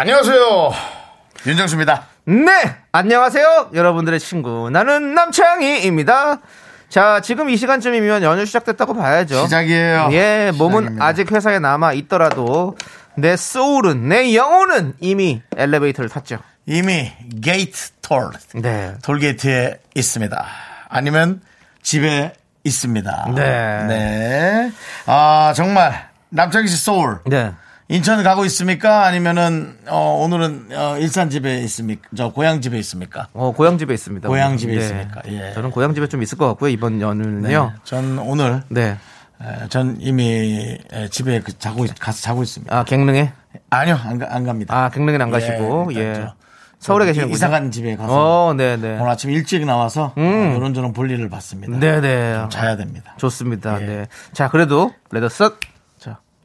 안녕하세요. 윤정수입니다. 네, 안녕하세요. 여러분들의 친구. 나는 남창희입니다. 자, 지금 이 시간쯤이면 연휴 시작됐다고 봐야죠. 시작이에요. 예, 마음은 시작입니다. 아직 회사에 남아 있더라도 내 soul은, 내 영혼은 이미 엘리베이터를 탔죠. 이미 게이트 톨, 네. 톨게이트에 있습니다. 아니면 집에 있습니다. 네. 네. 아, 정말 남창희 씨 소울. 네. 인천 가고 있습니까? 아니면은 어, 오늘은 어, 일산 집에 있습니까? 저 고향 집에 있습니까? 어, 고향 집에 있습니다. 고향 집에 네. 있습니까? 예. 저는 고향 집에 좀 있을 것 같고요. 이번 연휴는요. 전 오늘 네. 에, 전 이미 에, 집에 그 자고 있- 가서 자고 있습니다. 아, 갱릉에? 아니요, 안, 가- 안 갑니다. 아, 갱릉에는 안 가시고. 일단 예. 저- 서울에 계시는군요. 이사간 집에 가서 어, 네, 네. 오늘 아침 일찍 나와서 음. 이런저런 볼일을 봤습니다. 네, 네. 자야 됩니다. 좋습니다. 예. 네. 자, 그래도 레더스 자,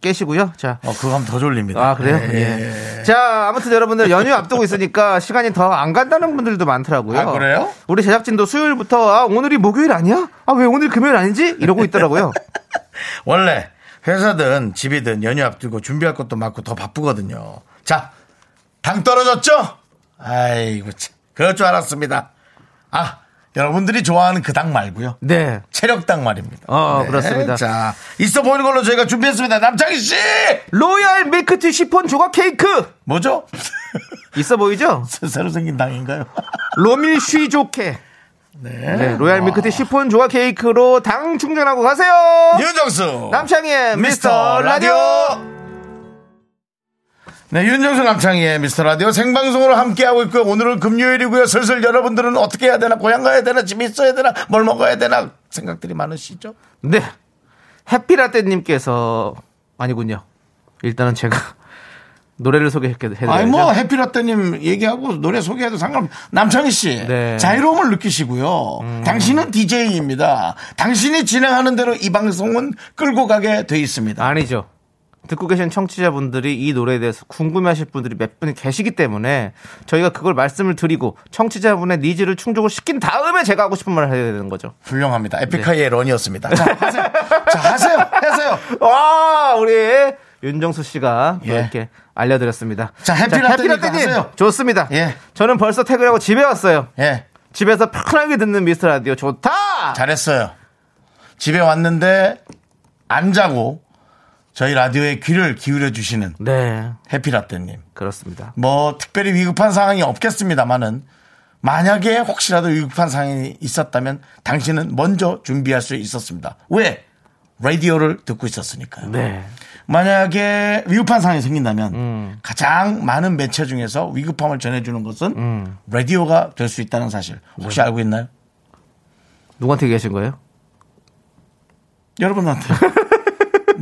깨시고요. 자. 어, 그거 하면 더 졸립니다. 아, 그래요? 예. 예. 자, 아무튼 여러분들 연휴 앞두고 있으니까 시간이 더 안 간다는 분들도 많더라고요. 아, 그래요? 우리 제작진도 수요일부터 아, 오늘이 목요일 아니야? 아, 왜 오늘 금요일 아니지? 이러고 있더라고요. 원래 회사든 집이든 연휴 앞두고 준비할 것도 많고 더 바쁘거든요. 자, 당 떨어졌죠? 아이고, 참. 그럴 줄 알았습니다. 아, 여러분들이 좋아하는 그당 말고요. 네. 체력당 말입니다. 네. 어, 그렇습니다. 자, 있어 보이는 걸로 저희가 준비했습니다. 남창희 씨! 로얄 밀크티 시폰 조각 케이크! 뭐죠? 있어 보이죠? 새로 생긴 당인가요? 로밀 쉬조케. 네. 로얄 밀크티 시폰 조각 케이크로 당 충전하고 가세요! 윤정수! 남창희의 미스터 미스터 라디오! 라디오! 네, 윤정수 남창희의 미스터 라디오 생방송으로 함께하고 있고요. 오늘은 금요일이고요. 슬슬 여러분들은 어떻게 해야 되나, 고향 가야 되나, 집에 있어야 되나, 뭘 먹어야 되나, 생각들이 많으시죠? 네. 해피라떼님께서, 아니군요. 일단은 제가 노래를 소개해드려야죠. 아니, 뭐, 해피라떼님 얘기하고 노래 소개해도 상관, 남창희 씨. 네. 음. 자유로움을 느끼시고요. 당신은 DJ입니다. 당신이 진행하는 대로 이 방송은 끌고 가게 돼 있습니다. 아니죠. 듣고 계신 청취자분들이 이 노래에 대해서 궁금해하실 분들이 몇 분이 계시기 때문에 저희가 그걸 말씀을 드리고 청취자분의 니즈를 충족을 시킨 다음에 제가 하고 싶은 말을 해야 되는 거죠. 훌륭합니다. 네. 에픽하이의 Run이었습니다. 자, 하세요. 자, 하세요. 하세요. 와, 우리 윤정수 씨가 또 예. 이렇게 알려드렸습니다. 자, 하세요. 좋습니다. 예. 저는 벌써 퇴근하고 집에 왔어요. 예. 집에서 편하게 듣는 미스터 라디오 좋다. 잘했어요. 집에 왔는데 안 자고 저희 라디오에 귀를 기울여 주시는 네, 해피라떼님. 그렇습니다. 뭐 특별히 위급한 상황이 없겠습니다만은 만약에 혹시라도 위급한 상황이 있었다면 당신은 먼저 준비할 수 있었습니다. 왜? 라디오를 듣고 있었으니까요. 네. 만약에 위급한 상황이 생긴다면 음. 가장 많은 매체 중에서 위급함을 전해주는 것은 음. 라디오가 될 수 있다는 사실 혹시 네. 알고 있나요? 누구한테 얘기하신 거예요? 여러분한테.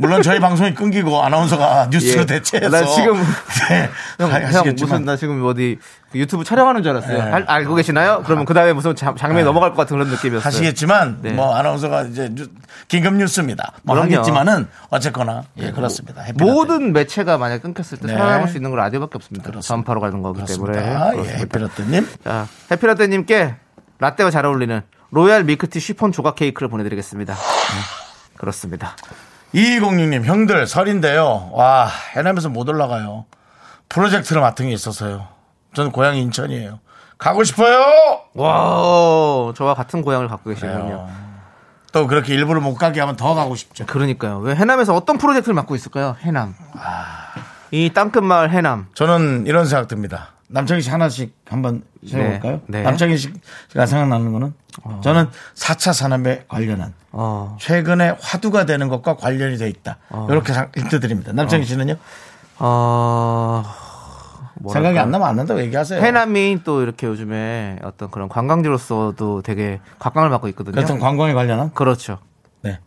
물론 저희 방송이 끊기고 아나운서가 뉴스로 예. 대체해서 나 지금 네, 형, 형 무슨 나 지금 어디 그 유튜브 촬영하는 줄 알았어요. 네. 알, 알고 계시나요? 그러면 그 다음에 무슨 장, 장면이 넘어갈 것 같은 그런 느낌이었어요. 하시겠지만 네. 뭐 아나운서가 이제 뉴- 긴급 뉴스입니다. 뭐 그럼요. 하겠지만은 어쨌거나 예 그렇습니다. 해피라떼. 모든 매체가 만약 끊겼을 때 네. 살아남을 수 있는 건 라디오밖에 없습니다. 그렇습니다. 전파로 가는 거기 때문에. 그렇습니다. 예, 그렇습니다. 해피라떼님 자, 해피라떼님께 라떼와 잘 어울리는 로얄 밀크티 쉬폰 조각 케이크를 보내드리겠습니다. 네, 그렇습니다. 2206님 형들 설인데요. 와 해남에서 못 올라가요. 프로젝트를 맡은 게 있어서요. 저는 고향이 인천이에요. 가고 싶어요. 와, 저와 같은 고향을 갖고 계시군요. 또 그렇게 일부러 못 가게 하면 더 가고 싶죠. 그러니까요. 왜 해남에서 어떤 프로젝트를 맡고 있을까요? 해남. 이 땅끝 마을 해남. 저는 이런 생각 듭니다. 남창희 씨 하나씩 한번 생각해볼까요? 네. 네. 남창희 씨가 생각나는 거는 저는 4차 산업에 관련한 어, 최근에 화두가 되는 것과 관련이 돼 있다. 이렇게 힌트 드립니다. 남창희 씨는요? 어. 생각이 안 나면 안 난다고 얘기하세요. 해남이 또 이렇게 요즘에 어떤 그런 관광지로서도 되게 각광을 받고 있거든요. 여튼 관광에 관련한? 그렇죠. 네.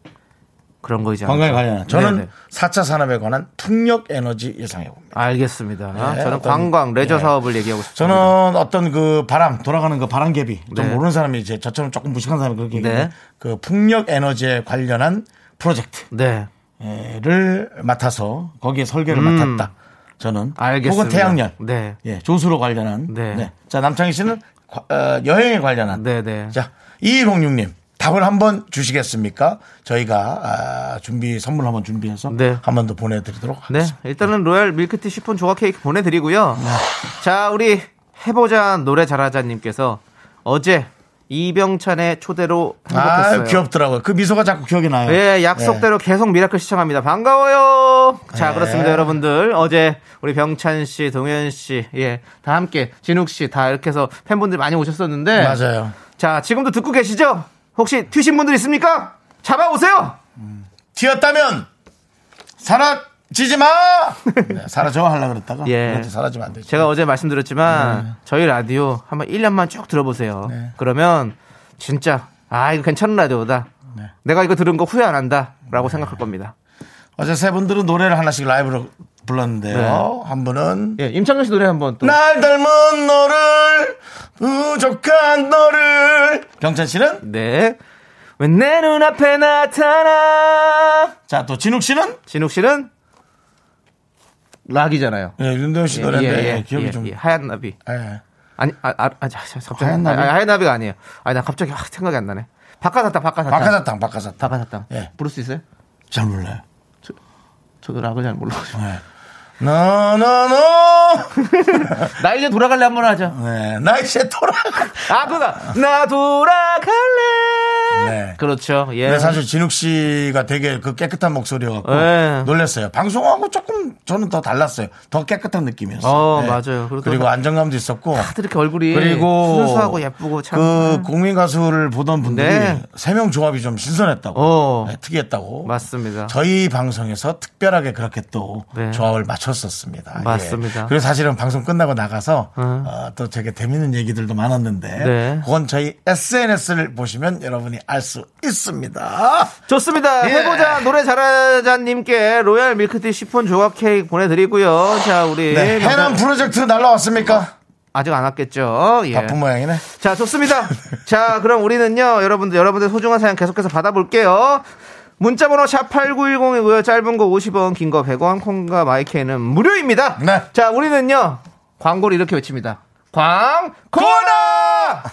그런 거이지 관광에 않을까. 관련한. 저는 네네. 4차 산업에 관한 풍력 에너지 예상해 봅니다. 알겠습니다. 네, 저는 관광, 레저 네. 사업을 얘기하고 싶습니다. 저는 어떤 그 바람 돌아가는 그 바람개비 좀 네. 모르는 사람이 이제 저처럼 조금 무식한 사람이 그렇게 네. 그 풍력 에너지에 관련한 프로젝트를 네. 맡아서 거기에 설계를 음. 맡았다. 저는 알겠습니다. 혹은 태양열, 네. 예, 조수로 관련한. 네. 자 남창희 씨는 과- 어, 여행에 관련한. 네, 네. 자 2106님 답을 한번 주시겠습니까? 저희가 아, 준비 선물 한번 준비해서 네. 한번 더 보내드리도록 네, 하겠습니다. 일단은 로얄 밀크티 시폰 조각 케이크 보내드리고요. 자, 우리 해보자 노래 잘하자님께서 어제 이병찬의 초대로 아 행복했어요. 귀엽더라고요. 그 미소가 자꾸 기억이 나요. 예, 약속대로 계속 미라클 시청합니다. 반가워요. 자, 네. 그렇습니다, 여러분들. 어제 우리 병찬 씨, 동현 씨, 예, 다 함께 진욱 씨 다 이렇게 해서 팬분들 많이 오셨었는데, 맞아요. 자, 지금도 듣고 계시죠? 혹시 튀신 분들 있습니까? 잡아오세요. 튀었다면 사라지지 마. 네, 사라져 하려 그랬다가 예. 사라지면 안 되죠. 제가 어제 말씀드렸지만 저희 라디오 한번 1년만 쭉 들어보세요. 네. 그러면 진짜 아 이거 괜찮은 라디오다. 네. 내가 이거 들은 거 후회 안 한다라고 생각할 겁니다. 어제 세 분들은 노래를 하나씩 라이브로 불렀는데요. 한 분은 예, 임창정 씨 노래 한번 또. 날 닮은 너를 부족한 너를 경찬 씨는 네. 왜 내 눈앞에 나타나? 자 또 진욱 씨는 진욱 씨는 락이잖아요. 예, 윤도현 씨 예, 노래인데 예, 예, 기억이 예, 좀 예, 하얀 나비. 예. 아니, 아, 아, 아, 갑자기 하얀 나비? 아니, 하얀 나비가 아니에요. 아니, 나 갑자기 확 생각이 안 나네. 바카사탕, 바카사탕. 박하사탕 박하사탕 바카사탕. 예. 부를 수 있어요? 잘 몰라요. 저도 락을 잘 몰라가지고. 네. 너너너 나 이제 돌아갈래 한 번 하죠. 네, 나 이제 돌아. 아, 그가 나 돌아갈래. 네. 그렇죠. 예. 근데 사실 진욱 씨가 되게 그 깨끗한 목소리여갖고 네. 놀랐어요. 방송하고 조금 저는 더 달랐어요. 더 깨끗한 느낌이었어요. 어, 네. 맞아요. 그리고 안정감도 있었고. 다들 이렇게 얼굴이 그리고 순수하고 예쁘고 참. 그 국민 가수를 보던 분들이 네. 세명 조합이 좀 신선했다고, 어. 네, 특이했다고. 맞습니다. 저희 방송에서 특별하게 그렇게 또 네. 조합을 맞 췄었습니다. 맞습니다. 예. 그리고 사실은 방송 끝나고 나가서 어. 어, 또 되게 재밌는 얘기들도 많았는데 네. 그건 저희 SNS를 보시면 여러분이 알 수 있습니다. 좋습니다. 예. 해보자 노래 잘하자님께 로얄 밀크티 시폰 조각 케이크 보내드리고요. 자, 우리 네, 해남 프로젝트 날라왔습니까? 아직 안 왔겠죠. 예. 바쁜 모양이네. 자, 좋습니다. 자, 그럼 우리는요, 여러분들, 여러분들 소중한 사연 계속해서 받아볼게요. 문자번호 샵 8910이고요. 짧은 거 50원, 긴 거 100원, 콩과 마이크는 무료입니다. 네. 자, 우리는요, 광고를 이렇게 외칩니다. 광고나!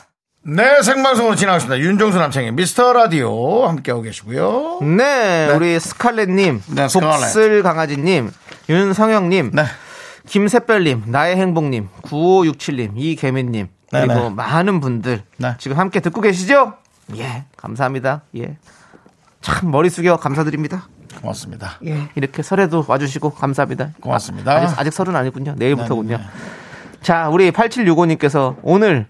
네, 생방송으로 진행하겠습니다. 윤종수 남창의 미스터 라디오 함께하고 계시고요. 네, 우리 스칼렛님, 네. 복슬 강아지님, 윤성영님, 네. 김새별님, 나의 행복님, 9567님, 이계민님, 그리고 네네. 많은 분들 네. 지금 함께 듣고 계시죠? 예, 감사합니다. 예. 참 머리 숙여 감사드립니다. 고맙습니다. 예, 이렇게 설에도 와주시고 감사합니다. 고맙습니다. 아 직, 아직 설은 아니군요. 내일부터군요. 네네네. 자, 우리 8765님께서 오늘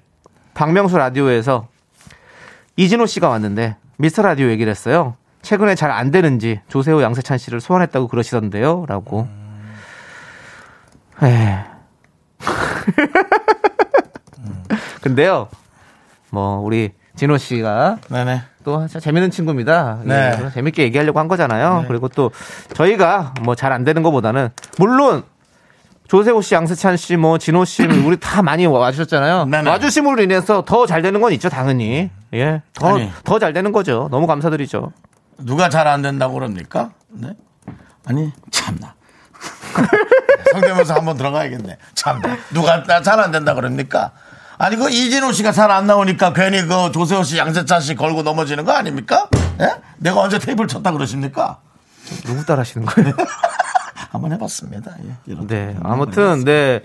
박명수 라디오에서 이진호 씨가 왔는데 미스터 라디오 얘기를 했어요. 최근에 잘 안 되는지 조세호 양세찬 씨를 소환했다고 그러시던데요. 라고. 에. 근데요, 뭐, 우리 진호 씨가 네네. 또 재밌는 친구입니다. 네. 예, 재밌게 얘기하려고 한 거잖아요. 그리고 또 저희가 뭐 잘 안 되는 것보다는 물론 조세호 씨, 양세찬 씨, 뭐 진호 씨, 우리 다 많이 와주셨잖아요. 네네. 와주심으로 인해서 더 잘 되는 건 있죠, 당연히. 예, 더. 더 잘 되는 거죠. 너무 감사드리죠. 누가 잘 안 된다고 그럽니까? 네? 아니, 참나. 성대모사 한번 들어가야겠네. 참나. 누가 잘안 된다 그럽니까? 아니, 그 이진호 씨가 잘 안 나오니까 괜히 그 조세호 씨, 양세찬 씨 걸고 넘어지는 거 아닙니까? 예? 내가 언제 테이블 쳤다 그러십니까? 누구 따라 하시는 거예요? 한번 해봤습니다. 예, 네, 거. 아무튼 네.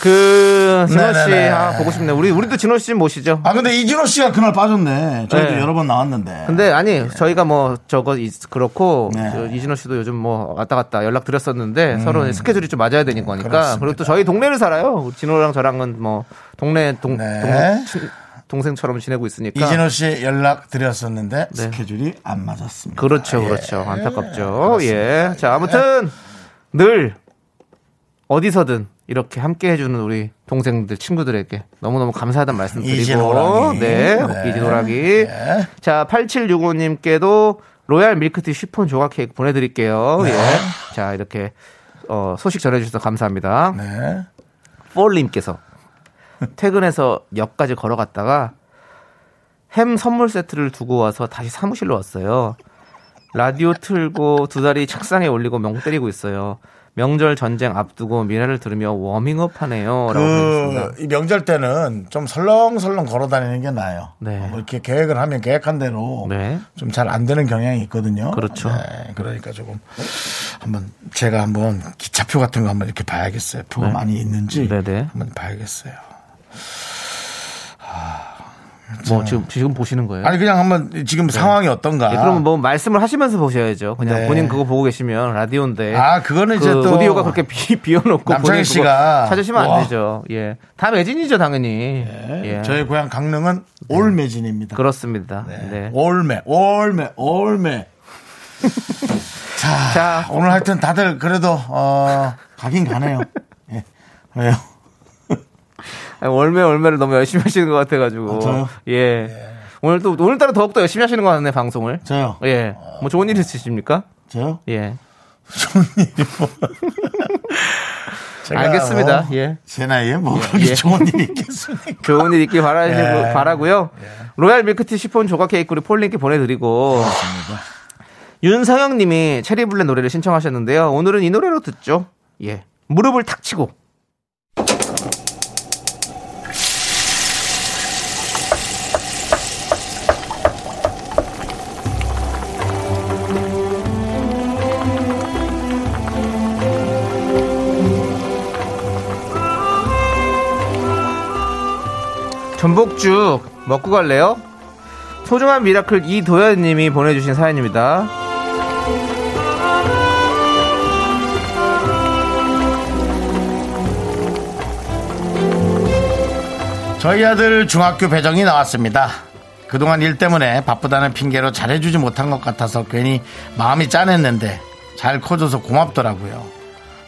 그 진호 씨 네네네. 아, 보고 싶네요. 우리 우리도 진호 씨 모시죠. 아, 근데 이진호 씨가 그날 빠졌네. 저희도 네. 여러 번 나왔는데. 근데 아니 저희가 뭐 저거 있- 그렇고 네. 저 이진호 씨도 요즘 뭐 왔다 갔다 연락 드렸었는데 서로 스케줄이 좀 맞아야 되는 거니까 음. 그렇습니다. 그리고 또 저희 동네를 살아요 진호랑 저랑은 뭐 동네 동, 네. 동 친- 동생처럼 지내고 있으니까 이진호 씨 연락 드렸었는데 네. 스케줄이 안 맞았습니다. 그렇죠 예. 그렇죠 안타깝죠 예 자 아무튼 늘 어디서든 이렇게 함께 해주는 우리 동생들, 친구들에게 너무너무 감사하다는 말씀 드리고. 네. 네. 이진호랑이. 네. 자, 8765님께도 로얄 밀크티 쉬폰 조각 케이크 보내드릴게요. 예. 자, 이렇게, 어, 소식 전해주셔서 감사합니다. 네. 폴님께서 퇴근해서 역까지 걸어갔다가 햄 선물 세트를 두고 와서 다시 사무실로 왔어요. 라디오 틀고 두 다리 책상에 올리고 명 때리고 있어요. 명절 전쟁 앞두고 미래를 들으며 워밍업 하네요. 그, 이 명절 때는 좀 설렁설렁 걸어 다니는 게 나아요. 네. 뭐 이렇게 계획을 하면 계획한 대로 네. 좀잘 안 되는 경향이 있거든요. 그렇죠. 네, 그러니까 조금 한번 제가 한번 기차표 같은 거 한번 이렇게 봐야겠어요. 표가 네. 많이 있는지 네네. 한번 봐야겠어요. 뭐 지금 지금 보시는 거예요? 아니 그냥 한번 지금 상황이 어떤가. 네, 그러면 뭐 말씀을 하시면서 보셔야죠. 그냥 네. 본인 그거 보고 계시면 라디오인데. 아, 그거는 그 이제 또 오디오가 그렇게 비, 비워놓고 남창희 씨가 찾으시면 와. 안 되죠. 예, 다 매진이죠 당연히. 예, 네, 저희 고향 강릉은 올매진입니다. 그렇습니다. 네. 네. 올매, 올매, 올매. 자, 자. 오늘 하여튼 다들 그래도 어 가긴 가네요. 예. 왜요? 월매 월매를 너무 열심히 하시는 것 같아가지고. 아, 저요? 예. 오늘 또 오늘따라 더욱더 열심히 하시는 것 같네 방송을. 저요. 예. 뭐 좋은 일 있으십니까? 저요? 예. 좋은 일이 뭐. 알겠습니다. 뭐 예. 제 나이에 뭐 그렇게 예. 좋은 일이 있겠습니까? 좋은 일 있길 바라시고 예. 바라고요. 로얄 밀크티 시폰 조각 케이크 우리 폴링께 보내드리고. 윤성영님이 체리블레 노래를 신청하셨는데요. 오늘은 이 노래로 듣죠. 예. 무릎을 탁 치고. 전복죽 먹고 갈래요? 소중한 미라클 이도현님이 보내주신 사연입니다. 저희 아들 중학교 배정이 나왔습니다. 그동안 일 때문에 바쁘다는 핑계로 잘해주지 못한 것 같아서 괜히 마음이 짠했는데 잘 커줘서 고맙더라고요.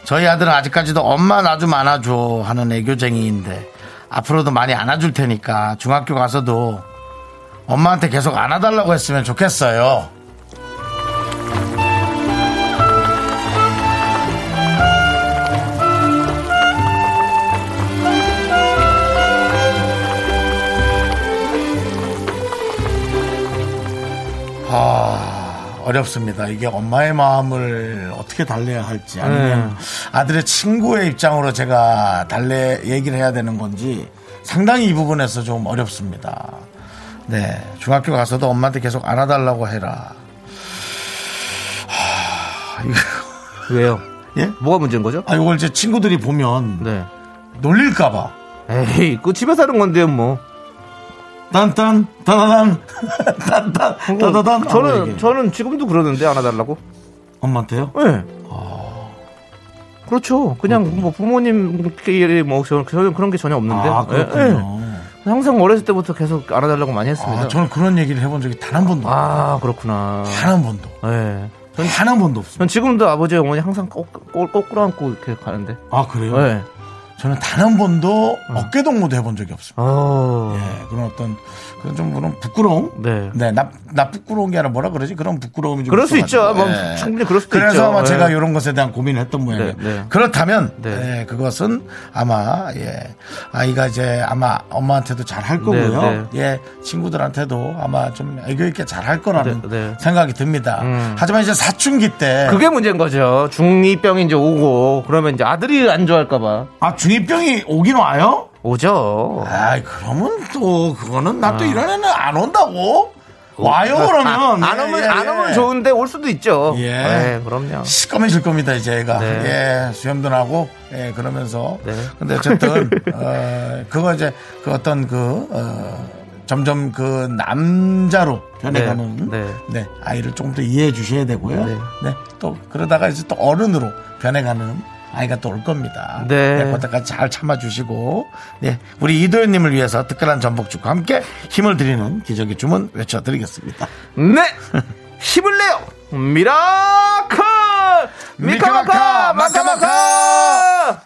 저희 아들은 아직까지도 엄마 나좀 안아줘 하는 애교쟁이인데 앞으로도 많이 안아줄 테니까 중학교 가서도 엄마한테 계속 안아달라고 했으면 좋겠어요. 아, 어렵습니다. 이게 엄마의 마음을 어떻게 달래야 할지 아니면 네. 아들의 친구의 입장으로 제가 달래 얘기를 해야 되는 건지 상당히 이 부분에서 좀 어렵습니다. 네. 중학교 가서도 엄마한테 계속 안아달라고 해라. 하, 이거, 왜요? 예? 뭐가 문제인 거죠? 아, 이걸 제 친구들이 보면 네. 놀릴까봐. 에이, 그 집에서 하는 건데요, 뭐. 딴딴, 따다단, 딴딴, 따다단. 하고 저는. 저는 지금도 그러는데, 안아달라고. 엄마한테요? 네. 그렇죠. 그냥 뭐 부모님끼리 뭐 저는 저는 그런 게 전혀 없는데. 아, 그렇군요. 예, 예. 항상 어렸을 때부터 계속 안아달라고 많이 했습니다. 아, 저는 그런 얘기를 해본 적이 단 한 번도. 아, 그렇구나. 단 한 번도. 예. 전, 단한 번도 없어요. 전 지금도 아버지 어머니 항상 꼭, 꼭, 꼭 끌어안고 이렇게 가는데. 아, 그래요? 예. 저는 단 한 번도 어 깨 동무도 해본 적이 없습니다. 어. 예, 그런 어떤, 그런 좀 그런 부끄러움? 네. 네, 나, 나 부끄러운 게 아니라 뭐라 그러지? 그런 부끄러움이 좀. 그럴 수 있죠. 뭐 충분히 그럴 수도 그래서 있죠. 아마 예. 제가 이런 것에 대한 고민을 했던 모양이에요. 네, 네. 그렇다면, 네. 예, 그것은 아마, 예, 아이가 이제 아마 엄마한테도 잘 할 거고요. 네, 예, 친구들한테도 아마 좀 애교 있게 잘 할 거라는 네, 네. 생각이 듭니다. 음. 하지만 이제 사춘기 때. 그게 문제인 거죠. 중2병이 이제 오고, 그러면 이제 아들이 안 좋아할까 봐. 아, 중 2병이 오긴 와요? 오죠. 아이, 그러면 또, 그거는 나 또 이런 애는 안 온다고? 와요, 그러면. 아, 안 예, 오면, 예, 안 예. 오면 좋은데 올 수도 있죠. 예. 네, 그럼요. 시꺼매질 겁니다, 이제 애가. 네. 예, 수염도 나고, 예, 그러면서. 네. 근데 어쨌든, 어, 그거 이제, 그 어떤 그, 어, 점점 그 남자로 변해가는, 네, 네, 아이를 조금 더 이해해 주셔야 되고요. 네. 네. 또, 그러다가 이제 또 어른으로 변해가는 아이가 또 올 겁니다. 네. 그때까지 잘 참아주시고, 네. 우리 이도현님을 위해서 특별한 전복죽과 함께 힘을 드리는 기적의 주문 외쳐드리겠습니다. 네! 힘을 내요! 미라클! 미카마카! 마카마카!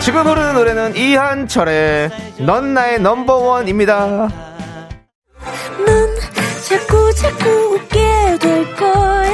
지금 부르는 노래는 이한철의 넌 나의 넘버원입니다. 넌 자꾸 자꾸 웃게 될 거야.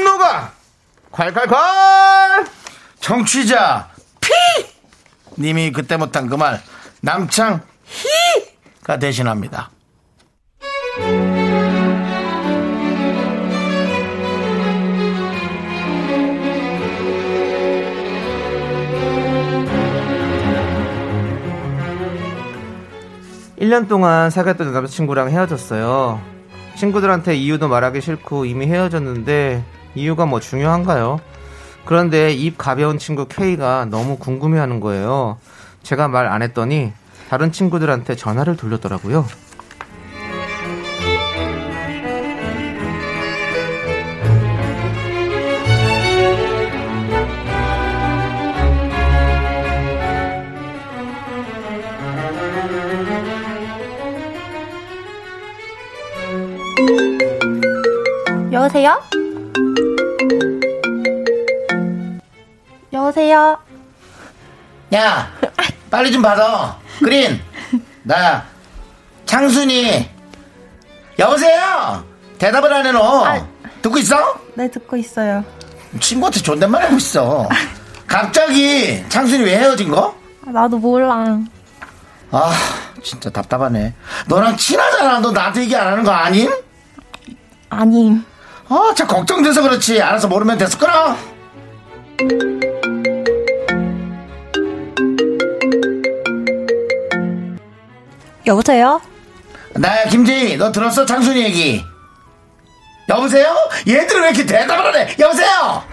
콸콸콸! 청취자 피 님이 그때 못한 그 말 남창 히가 대신합니다. 일 년 동안 사귀었던 남자친구랑 헤어졌어요. 친구들한테 이유도 말하기 싫고 이미 헤어졌는데 이유가 뭐 중요한가요? 그런데 입 가벼운 친구 K가 너무 궁금해하는 거예요. 제가 말 안 했더니 다른 친구들한테 전화를 돌렸더라고요. 여보세요? 여보세요? 야 빨리 좀 받아 그린 나 창순이 여보세요 대답을 안해너 아. 듣고 있어? 네, 듣고 있어요. 친구한테 존댓말 하고 있어 갑자기 창순이 왜 헤어진 거? 아, 나도 몰라. 아 진짜 답답하네 너랑 친하잖아 너 나한테 얘기 안 하는 거 아님? 아님. 아, 참 걱정돼서 그렇지. 알아서 모르면 됐을 거라. 여보세요? 나야 김재희, 너 들었어? 창순이 얘기. 여보세요? 얘들은 왜 이렇게 대답을 안 해? 여보세요?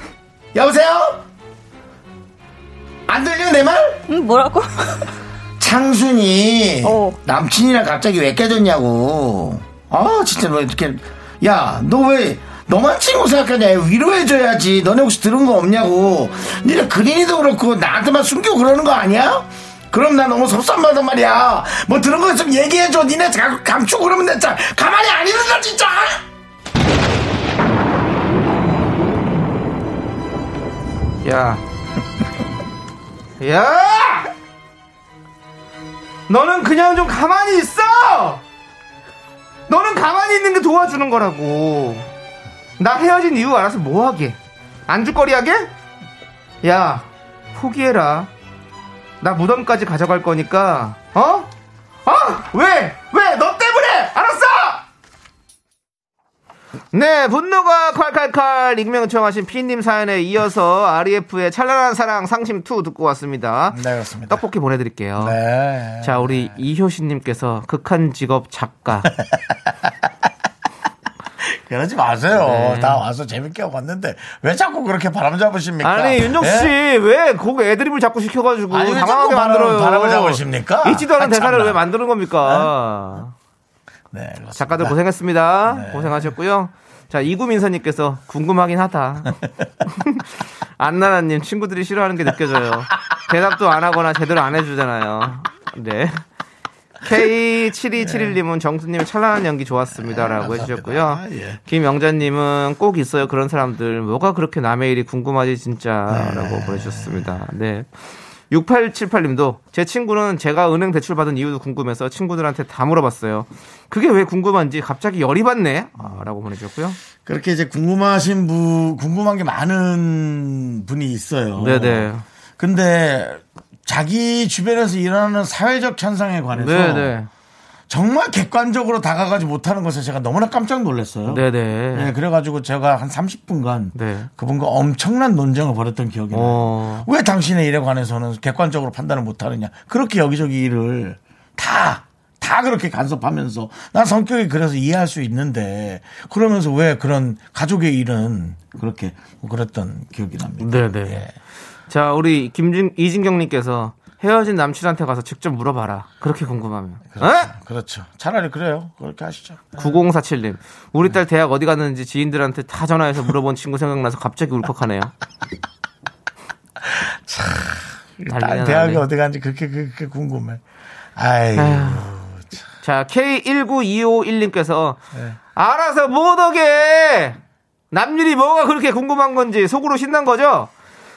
여보세요? 안 들려 내 말? 응, 뭐라고? 창순이 어. 남친이랑 갑자기 왜 깨졌냐고. 아, 진짜 너 이렇게 야, 너 왜 너만 친구 생각하냐? 위로해줘야지. 너네 혹시 들은 거 없냐고. 니네 그린이도 그렇고 나한테만 숨기고 그러는 거 아니야? 그럼 나 너무 섭섭하단 말이야. 뭐 들은 거 있으면 얘기해줘. 니네 가- 감추고 그러면 내 짜 가만히 안 있는다 진짜. 야. 야! 너는 그냥 좀 가만히 있어! 너는 가만히 있는 게 도와주는 거라고. 나 헤어진 이유 알아서 뭐 하게? 안주거리 하게? 야, 포기해라. 나 무덤까지 가져갈 거니까, 어? 어? 왜? 왜? 너 때문에! 알았어! 네, 분노가 콸콸콸 익명 요청하신 피님 사연에 이어서 REF의 찬란한 사랑 상심2 듣고 왔습니다. 네, 그렇습니다. 떡볶이 보내드릴게요. 네. 자, 우리 이효신님께서 극한 직업 작가. 그러지 마세요. 네. 다 와서 재밌게 하고 왔는데 왜 자꾸 그렇게 바람 잡으십니까? 아니, 윤정씨, 예? 왜 거기 애드립을 자꾸 시켜가지고 아니, 왜 당황하게 바람- 만들어요. 바람을 잡으십니까? 있지도 않은 아, 대사를. 왜 만드는 겁니까? 네, 그렇습니다. 작가들 고생했습니다. 네. 고생하셨고요. 자, 이구민서님께서 궁금하긴 하다. 안나라님 친구들이 싫어하는 게 느껴져요. 대답도 안 하거나 제대로 안 해주잖아요. 네. K7271님은 정수님 찬란한 연기 좋았습니다라고 해주셨고요. 예. 김영자님은 꼭 있어요 그런 사람들 뭐가 그렇게 남의 일이 궁금하지 진짜라고 보내주셨습니다. 네. 6878님도 제 친구는 제가 은행 대출 받은 이유도 궁금해서 친구들한테 다 물어봤어요. 그게 왜 궁금한지 갑자기 열이 받네? 아, 라고 보내주셨고요. 그렇게 이제 궁금하신 분, 궁금한 게 많은 분이 있어요. 네네. 근데 자기 주변에서 일어나는 사회적 현상에 관해서 네네. 정말 객관적으로 다가가지 못하는 것에 제가 너무나 깜짝 놀랐어요. 네네. 네, 그래가지고 제가 한 30분간 네. 그분과 엄청난 논쟁을 벌였던 기억이 나요. 어. 왜 당신의 일에 관해서는 객관적으로 판단을 못하느냐. 그렇게 여기저기 일을 다, 다다 그렇게 간섭하면서 난 성격이 그래서 이해할 수 있는데 그러면서 왜 그런 가족의 일은 그렇게 뭐 그랬던 기억이 납니다. 네네. 예. 자, 우리 김진, 이진경님께서 헤어진 남친한테 가서 직접 물어봐라. 그렇게 궁금하면. 어? 그렇죠. 차라리 그래요. 그렇게 하시죠. 9047님. 우리 딸 대학 어디 갔는지 지인들한테 다 전화해서 물어본 친구 생각나서 갑자기 울컥하네요. 대학에 나네. 어디 간지 그렇게 그렇게 궁금해. 아이. 자, K19251님께서 네. 알아서 못오게 남일이 뭐가 그렇게 궁금한 건지 속으로 신난 거죠?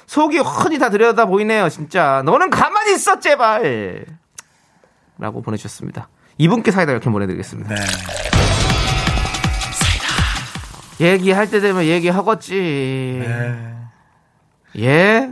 속이 훤히 다 들여다 보이네요, 진짜. 너는 가만히 있어, 제발. 라고 보내주셨습니다. 이분께 사이다 이렇게 보내드리겠습니다. 네. 얘기할 때 되면 얘기하겠지. 네. 예?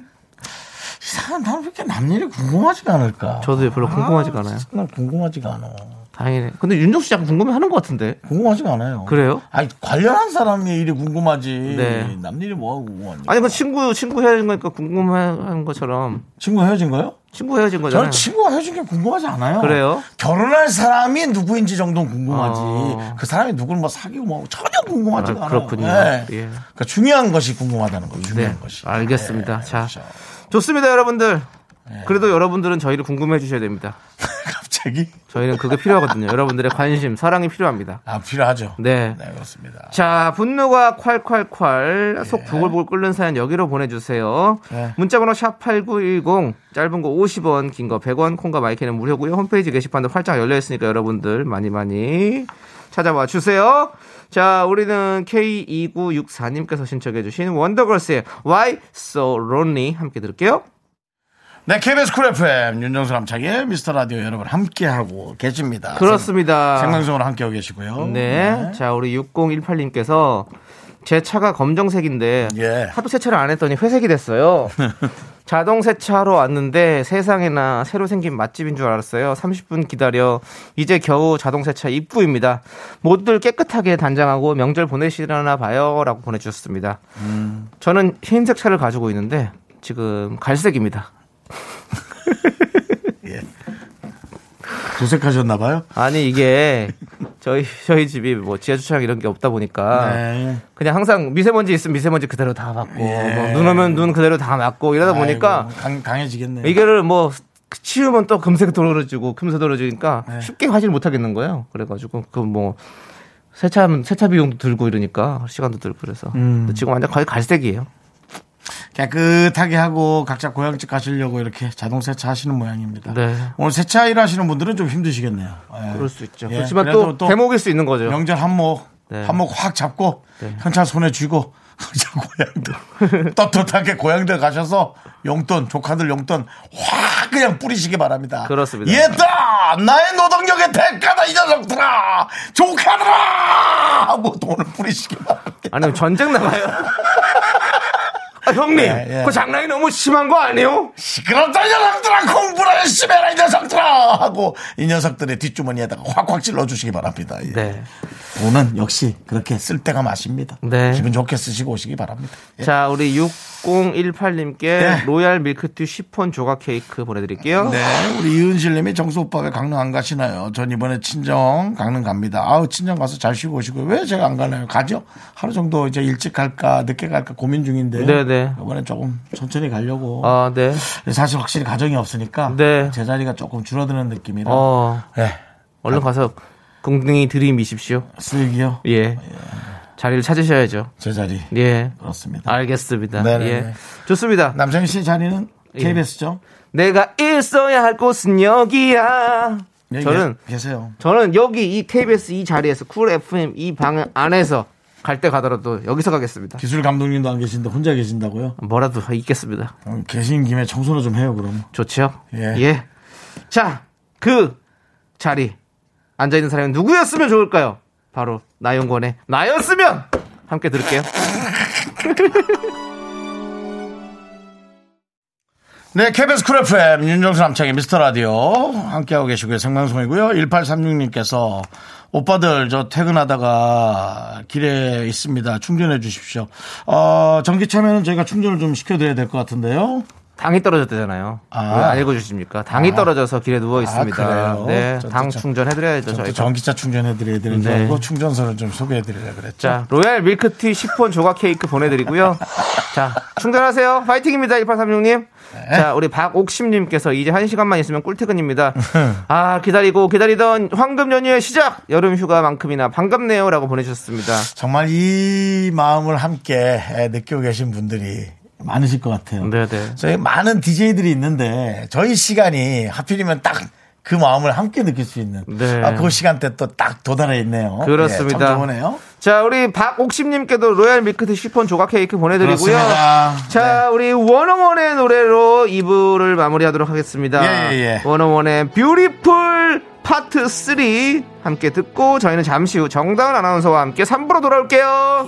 이상한 나는 왜 이렇게 남 일이 궁금하지가 않을까? 저도 별로 궁금하지가 않아요. 난 궁금하지가 않아. 다행이네. 근데 윤정수 씨 약간 궁금해 하는 것 같은데. 궁금하지가 않아요. 그래요? 아니 관련한 사람의 일이 궁금하지. 네. 남 일이 뭐하고 궁금하니? 아니, 그 친구, 친구 헤어진 거니까 궁금해하는 것처럼. 친구 헤어진 거요? 친구 헤어진 거잖아요. 저는 친구가 헤어진 게 궁금하지 않아요. 그래요? 결혼할 사람이 누구인지 정도는 궁금하지. 어. 그 사람이 누구를 뭐 사귀고 뭐 전혀 궁금하지가 아, 않아요. 그렇군요. 네. 예. 그러니까 중요한 것이 궁금하다는 거예요. 중요한 네, 것이. 알겠습니다. 네, 자, 그렇죠. 좋습니다, 여러분들. 그래도 여러분들은 저희를 궁금해 주셔야 됩니다. 갑자기 저희는 그게 필요하거든요. 여러분들의 관심, 사랑이 필요합니다. 아 필요하죠. 네. 네 그렇습니다. 자, 분노가 콸콸콸 속 부글부글 끓는 사연 여기로 보내주세요. 네. 문자번호 샵8910 짧은 거 50원, 긴 거 100원, 콩과 마이크는 무료고요. 홈페이지 게시판도 활짝 열려 있으니까 여러분들 많이 많이 찾아와 주세요. 자, 우리는 K2964님께서 신청해 주신 원더걸스의 Why So Lonely 함께 들을게요. 네 KBS 쿨 FM 윤정수 남창희의 미스터 라디오 여러분 함께하고 계십니다. 그렇습니다. 생방송으로 함께하고 계시고요. 네. 자, 우리 6018님께서 제 차가 검정색인데 예. 하도 세차를 안 했더니 회색이 됐어요. 자동 세차하러 왔는데 세상에나 새로 생긴 맛집인 줄 알았어요. 30분 기다려 이제 겨우 자동 세차 입구입니다. 모두들 깨끗하게 단장하고 명절 보내시려나 봐요라고 보내주셨습니다. 저는 흰색 차를 가지고 있는데 지금 갈색입니다. 도색하셨나 봐요. 아니 이게 저희 저희 집이 뭐 지하 주차장 이런 게 없다 보니까 네. 그냥 항상 미세먼지 있으면 미세먼지 그대로 다 맞고 예. 뭐눈 오면 눈 그대로 다 맞고 이러다 보니까 아이고, 강, 강해지겠네요. 이거를 뭐 치우면 또 금세 떨어지고 금세 떨어지니까 네. 쉽게 하질 못 하겠는 거예요. 그래가지고 그 뭐 세차하면 세차 비용도 들고 이러니까 시간도 들고 그래서 음. 지금 완전 거의 갈색이에요. 깨끗하게 하고 각자 고향집 가시려고 이렇게 자동 세차 하시는 모양입니다. 네. 오늘 세차 일 하시는 분들은 좀 힘드시겠네요. 예. 그럴 수 있죠. 예, 그렇지만 그래도 또, 대목일 수 있는 거죠. 명절 한몫 네. 한몫 확 잡고 네. 현찰 손에 쥐고 고향들 떳떳하게 고향들 가셔서 용돈 조카들 용돈 확 그냥 뿌리시기 바랍니다. 그렇습니다. 얘들아 나의 노동력의 대가다 이 녀석들아 조카들아 하고 돈을 뿌리시기 바랍니다. 아니면 전쟁 나가요. 아, 형님, 예, 예. 그 장난이 너무 심한 거 아니에요? 시끄럽다 이 녀석들아 공부를 열심히 해라 이 녀석들아 하고 이 녀석들의 뒷주머니에다가 확확 찔러주시기 바랍니다. 예. 네. 돈은 역시 그렇게 쓸 때가 맛입니다. 네. 기분 좋게 쓰시고 오시기 바랍니다. 예. 자, 우리 6018님께 네. 로얄 밀크티 쉬폰 조각 케이크 보내드릴게요. 네, 우리 이은실 님이 정수 오빠 왜 강릉 안 가시나요? 전 이번에 친정 강릉 갑니다. 아우 친정 가서 잘 쉬고 오시고요. 왜 제가 안 가나요? 가죠? 하루 정도 이제 일찍 갈까 늦게 갈까 고민 중인데. 네네. 이번에 조금 천천히 가려고. 아, 네. 사실 확실히 가정이 없으니까 네. 제 자리가 조금 줄어드는 느낌이라. 어, 네, 얼른 가서 긍등히 들이미십시오. 쓸기요. 예. 자리를 찾으셔야죠. 제 자리. 예. 그렇습니다. 알겠습니다. 네네네. 예. 좋습니다. 남창희 씨 자리는 예. KBS죠? 내가 있어야 할 곳은 여기야. 저는 계세요. 저는 여기 이 KBS 이 자리에서 쿨 FM 이 방 안에서 갈 때 가더라도 여기서 가겠습니다. 기술 감독님도 안 계신데 혼자 계신다고요? 뭐라도 있겠습니다. 어, 계신 김에 청소를 좀 해요, 그럼. 좋죠? 예. 자, 그 자리 앉아 있는 사람이 누구였으면 좋을까요? 바로 나영권의 나였으면 함께 들을게요. 네, KBS 쿨 FM 윤정수 남창의 미스터 라디오 함께하고 계시고요. 생방송이고요. 1836님께서 오빠들 저 퇴근하다가 길에 있습니다. 충전해 주십시오. 어, 전기차면은 저희가 충전을 좀 시켜드려야 될 것 같은데요. 당이 떨어졌대잖아요. 아. 왜안 읽어주십니까? 당이 떨어져서 길에 누워 있습니다. 그래요? 네, 당 저, 충전해드려야죠 또 저희가. 전기차 충전해드려야 되는 줄 네. 충전소를 좀 소개해드리려고 그랬죠. 자, 로얄 밀크티 10폰 조각 케이크 보내드리고요. 자, 충전하세요. 파이팅입니다, 1836님. 네. 자, 우리 박옥심님께서 이제 한 시간만 있으면 꿀퇴근입니다. 아, 기다리고 기다리던 황금 연휴의 시작! 여름 휴가만큼이나 반갑네요. 라고 보내주셨습니다. 정말 이 마음을 함께 느끼고 계신 분들이 많으실 것 같아요. 네네. 저희 많은 DJ들이 있는데 저희 시간이 하필이면 딱 그 마음을 함께 느낄 수 있는 네. 아, 그 시간대 또 딱 도달해 있네요. 그렇습니다. 예, 참 좋으네요. 자, 우리 박옥심님께도 로얄 밀크티 시폰 조각 케이크 보내드리고요. 그렇습니다. 자, 우리 워너원의 노래로 2부를 마무리하도록 하겠습니다. 예, 예, 예. 워너원의 Beautiful Part 3 함께 듣고 저희는 잠시 후 정다은 아나운서와 함께 3부로 돌아올게요.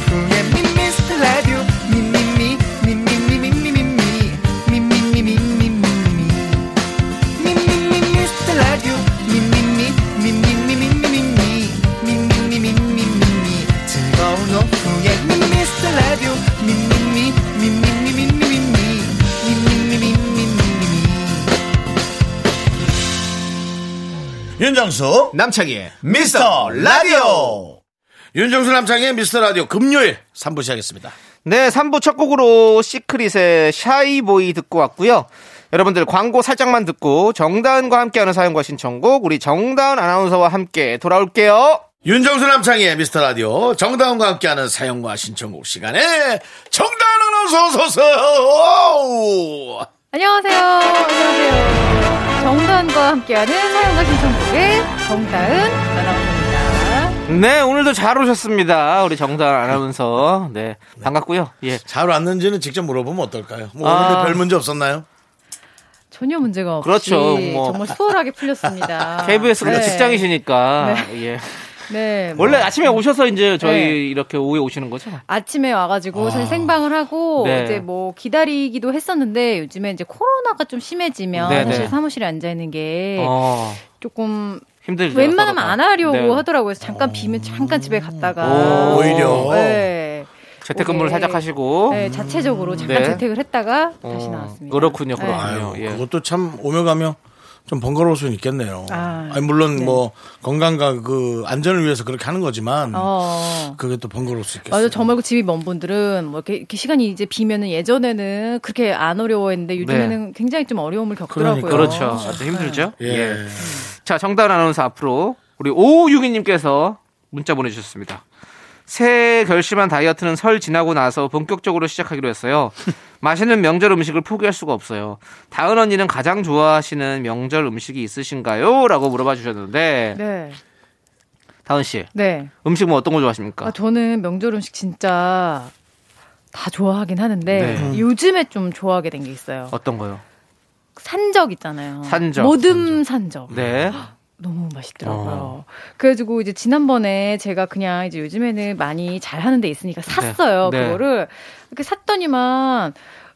윤정수 남창희의 미스터 라디오 윤정수 남창의 미스터 라디오 금요일 3부 시작했습니다. 네, 3부 첫 곡으로 시크릿의 Shy Boy 듣고 왔고요. 여러분들 광고 살짝만 듣고 정다은과 함께하는 사연과 신청곡 우리 정다은 아나운서와 함께 돌아올게요. 윤정수 남창희의 미스터 라디오 정다은과 함께하는 사연과 신청곡 시간에 정다은 아나운서 어서오세요. 안녕하세요. 안녕하세요. 정다은과 함께하는 사연과 신청곡의 정다은 아나운서입니다. 네, 오늘도 잘 오셨습니다. 우리 정다은 아나운서. 네, 반갑고요. 예. 잘 왔는지는 직접 물어보면 어떨까요? 뭐 아. 오늘도 별 문제 없었나요? 전혀 문제가 없이 그렇죠. 뭐. 정말 수월하게 풀렸습니다. KBS가 네. 직장이시니까. 예. 네. 뭐 원래 아침에 오셔서 이제 저희 네. 이렇게 오후에 오시는 거죠? 아침에 와가지고 사실 생방을 하고 네. 이제 뭐 기다리기도 했었는데 요즘에 이제 코로나가 좀 심해지면 네, 사실 네. 사무실에 앉아 있는 게 어, 조금 힘들죠. 웬만하면. 안 하려고 네. 하더라고요. 그래서 잠깐 비면 잠깐 집에 갔다가 오, 오히려. 네. 재택근무를 오게. 살짝 하시고. 네, 자체적으로 잠깐 네. 재택을 했다가 다시 어, 나왔습니다. 그렇군요, 네. 그렇군요. 아유, 예. 그것도 참 오며 가며 좀 번거로울 수는 있겠네요. 아, 아니, 물론 네. 뭐 건강과 그 안전을 위해서 그렇게 하는 거지만 어. 그게 또 번거로울 수 있겠어요. 맞아, 저 말고 집이 먼 분들은 뭐 이렇게, 이렇게 시간이 이제 비면은 예전에는 그렇게 안 어려워했는데 요즘에는 굉장히 좀 어려움을 겪더라고요. 그러니까. 그렇죠. 아주 힘들죠? 예. 예. 자, 정다은 아나운서 앞으로 우리 5562님께서 문자 보내주셨습니다. 새해 결심한 다이어트는 설 지나고 나서 본격적으로 시작하기로 했어요. 맛있는 명절 음식을 포기할 수가 없어요. 다은 언니는 가장 좋아하시는 명절 음식이 있으신가요? 라고 물어봐 주셨는데, 네. 다은 씨, 네. 음식 뭐 어떤 거 좋아하십니까? 아, 저는 명절 음식 진짜 다 좋아하긴 하는데 네. 요즘에 좀 좋아하게 된 게 있어요. 어떤 거요? 산적 있잖아요. 산적, 모듬 산적. 네. 너무 맛있더라고요. 그래가지고 이제 지난번에 제가 그냥 이제 요즘에는 많이 잘하는 데 있으니까 샀어요. 네. 그거를 이렇게 샀더니만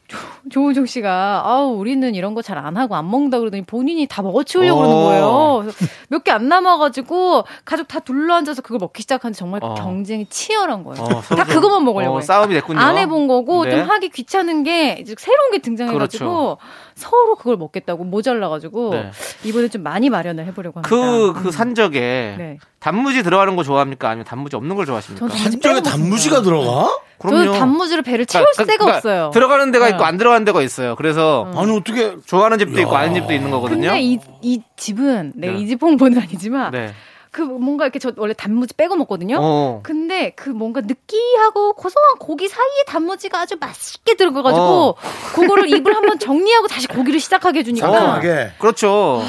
조, 조우종 씨가 아우 우리는 이런 거 잘 안 하고 안 먹는다 그러더니 본인이 다 먹어치우려고 그러는 거예요. 몇 개 안 남아가지고 가족 다 둘러앉아서 그걸 먹기 시작하는데 정말 어. 경쟁이 치열한 거예요. 어, 다 좀- 그것만 먹으려고 어. 싸움이 됐군요. 안 해본 거고 네. 좀 하기 귀찮은 게 이제 새로운 게 등장해가지고 그렇죠. 서로 그걸 먹겠다고 모자라가지고 네. 이번에 좀 많이 마련을 해보려고 합니다. 그, 그 음. 산적에 네. 단무지 들어가는 거 좋아합니까? 아니면 단무지 없는 걸 좋아하십니까? 한쪽에 단무지가. 들어가? 저는 단무지로 배를 채울 그러니까- 새가 그러니까 없어요. 들어가는 데가 있고 네. 안 들어가는 데가 있어요. 그래서 아니 어떻게 좋아하는 집도 있고 야. 아닌 집도 있는 거거든요. 근데 이, 이 집은 내가 네. 이집 홍보는 아니지만 네. 그 뭔가 이렇게 저 원래 단무지 빼고 먹거든요. 어. 근데 그 뭔가 느끼하고 고소한 고기 사이에 단무지가 아주 맛있게 들어가가지고 어. 그거를 입을 한번 정리하고 다시 고기를 시작하게 해주니까 상큼하게. 그렇죠.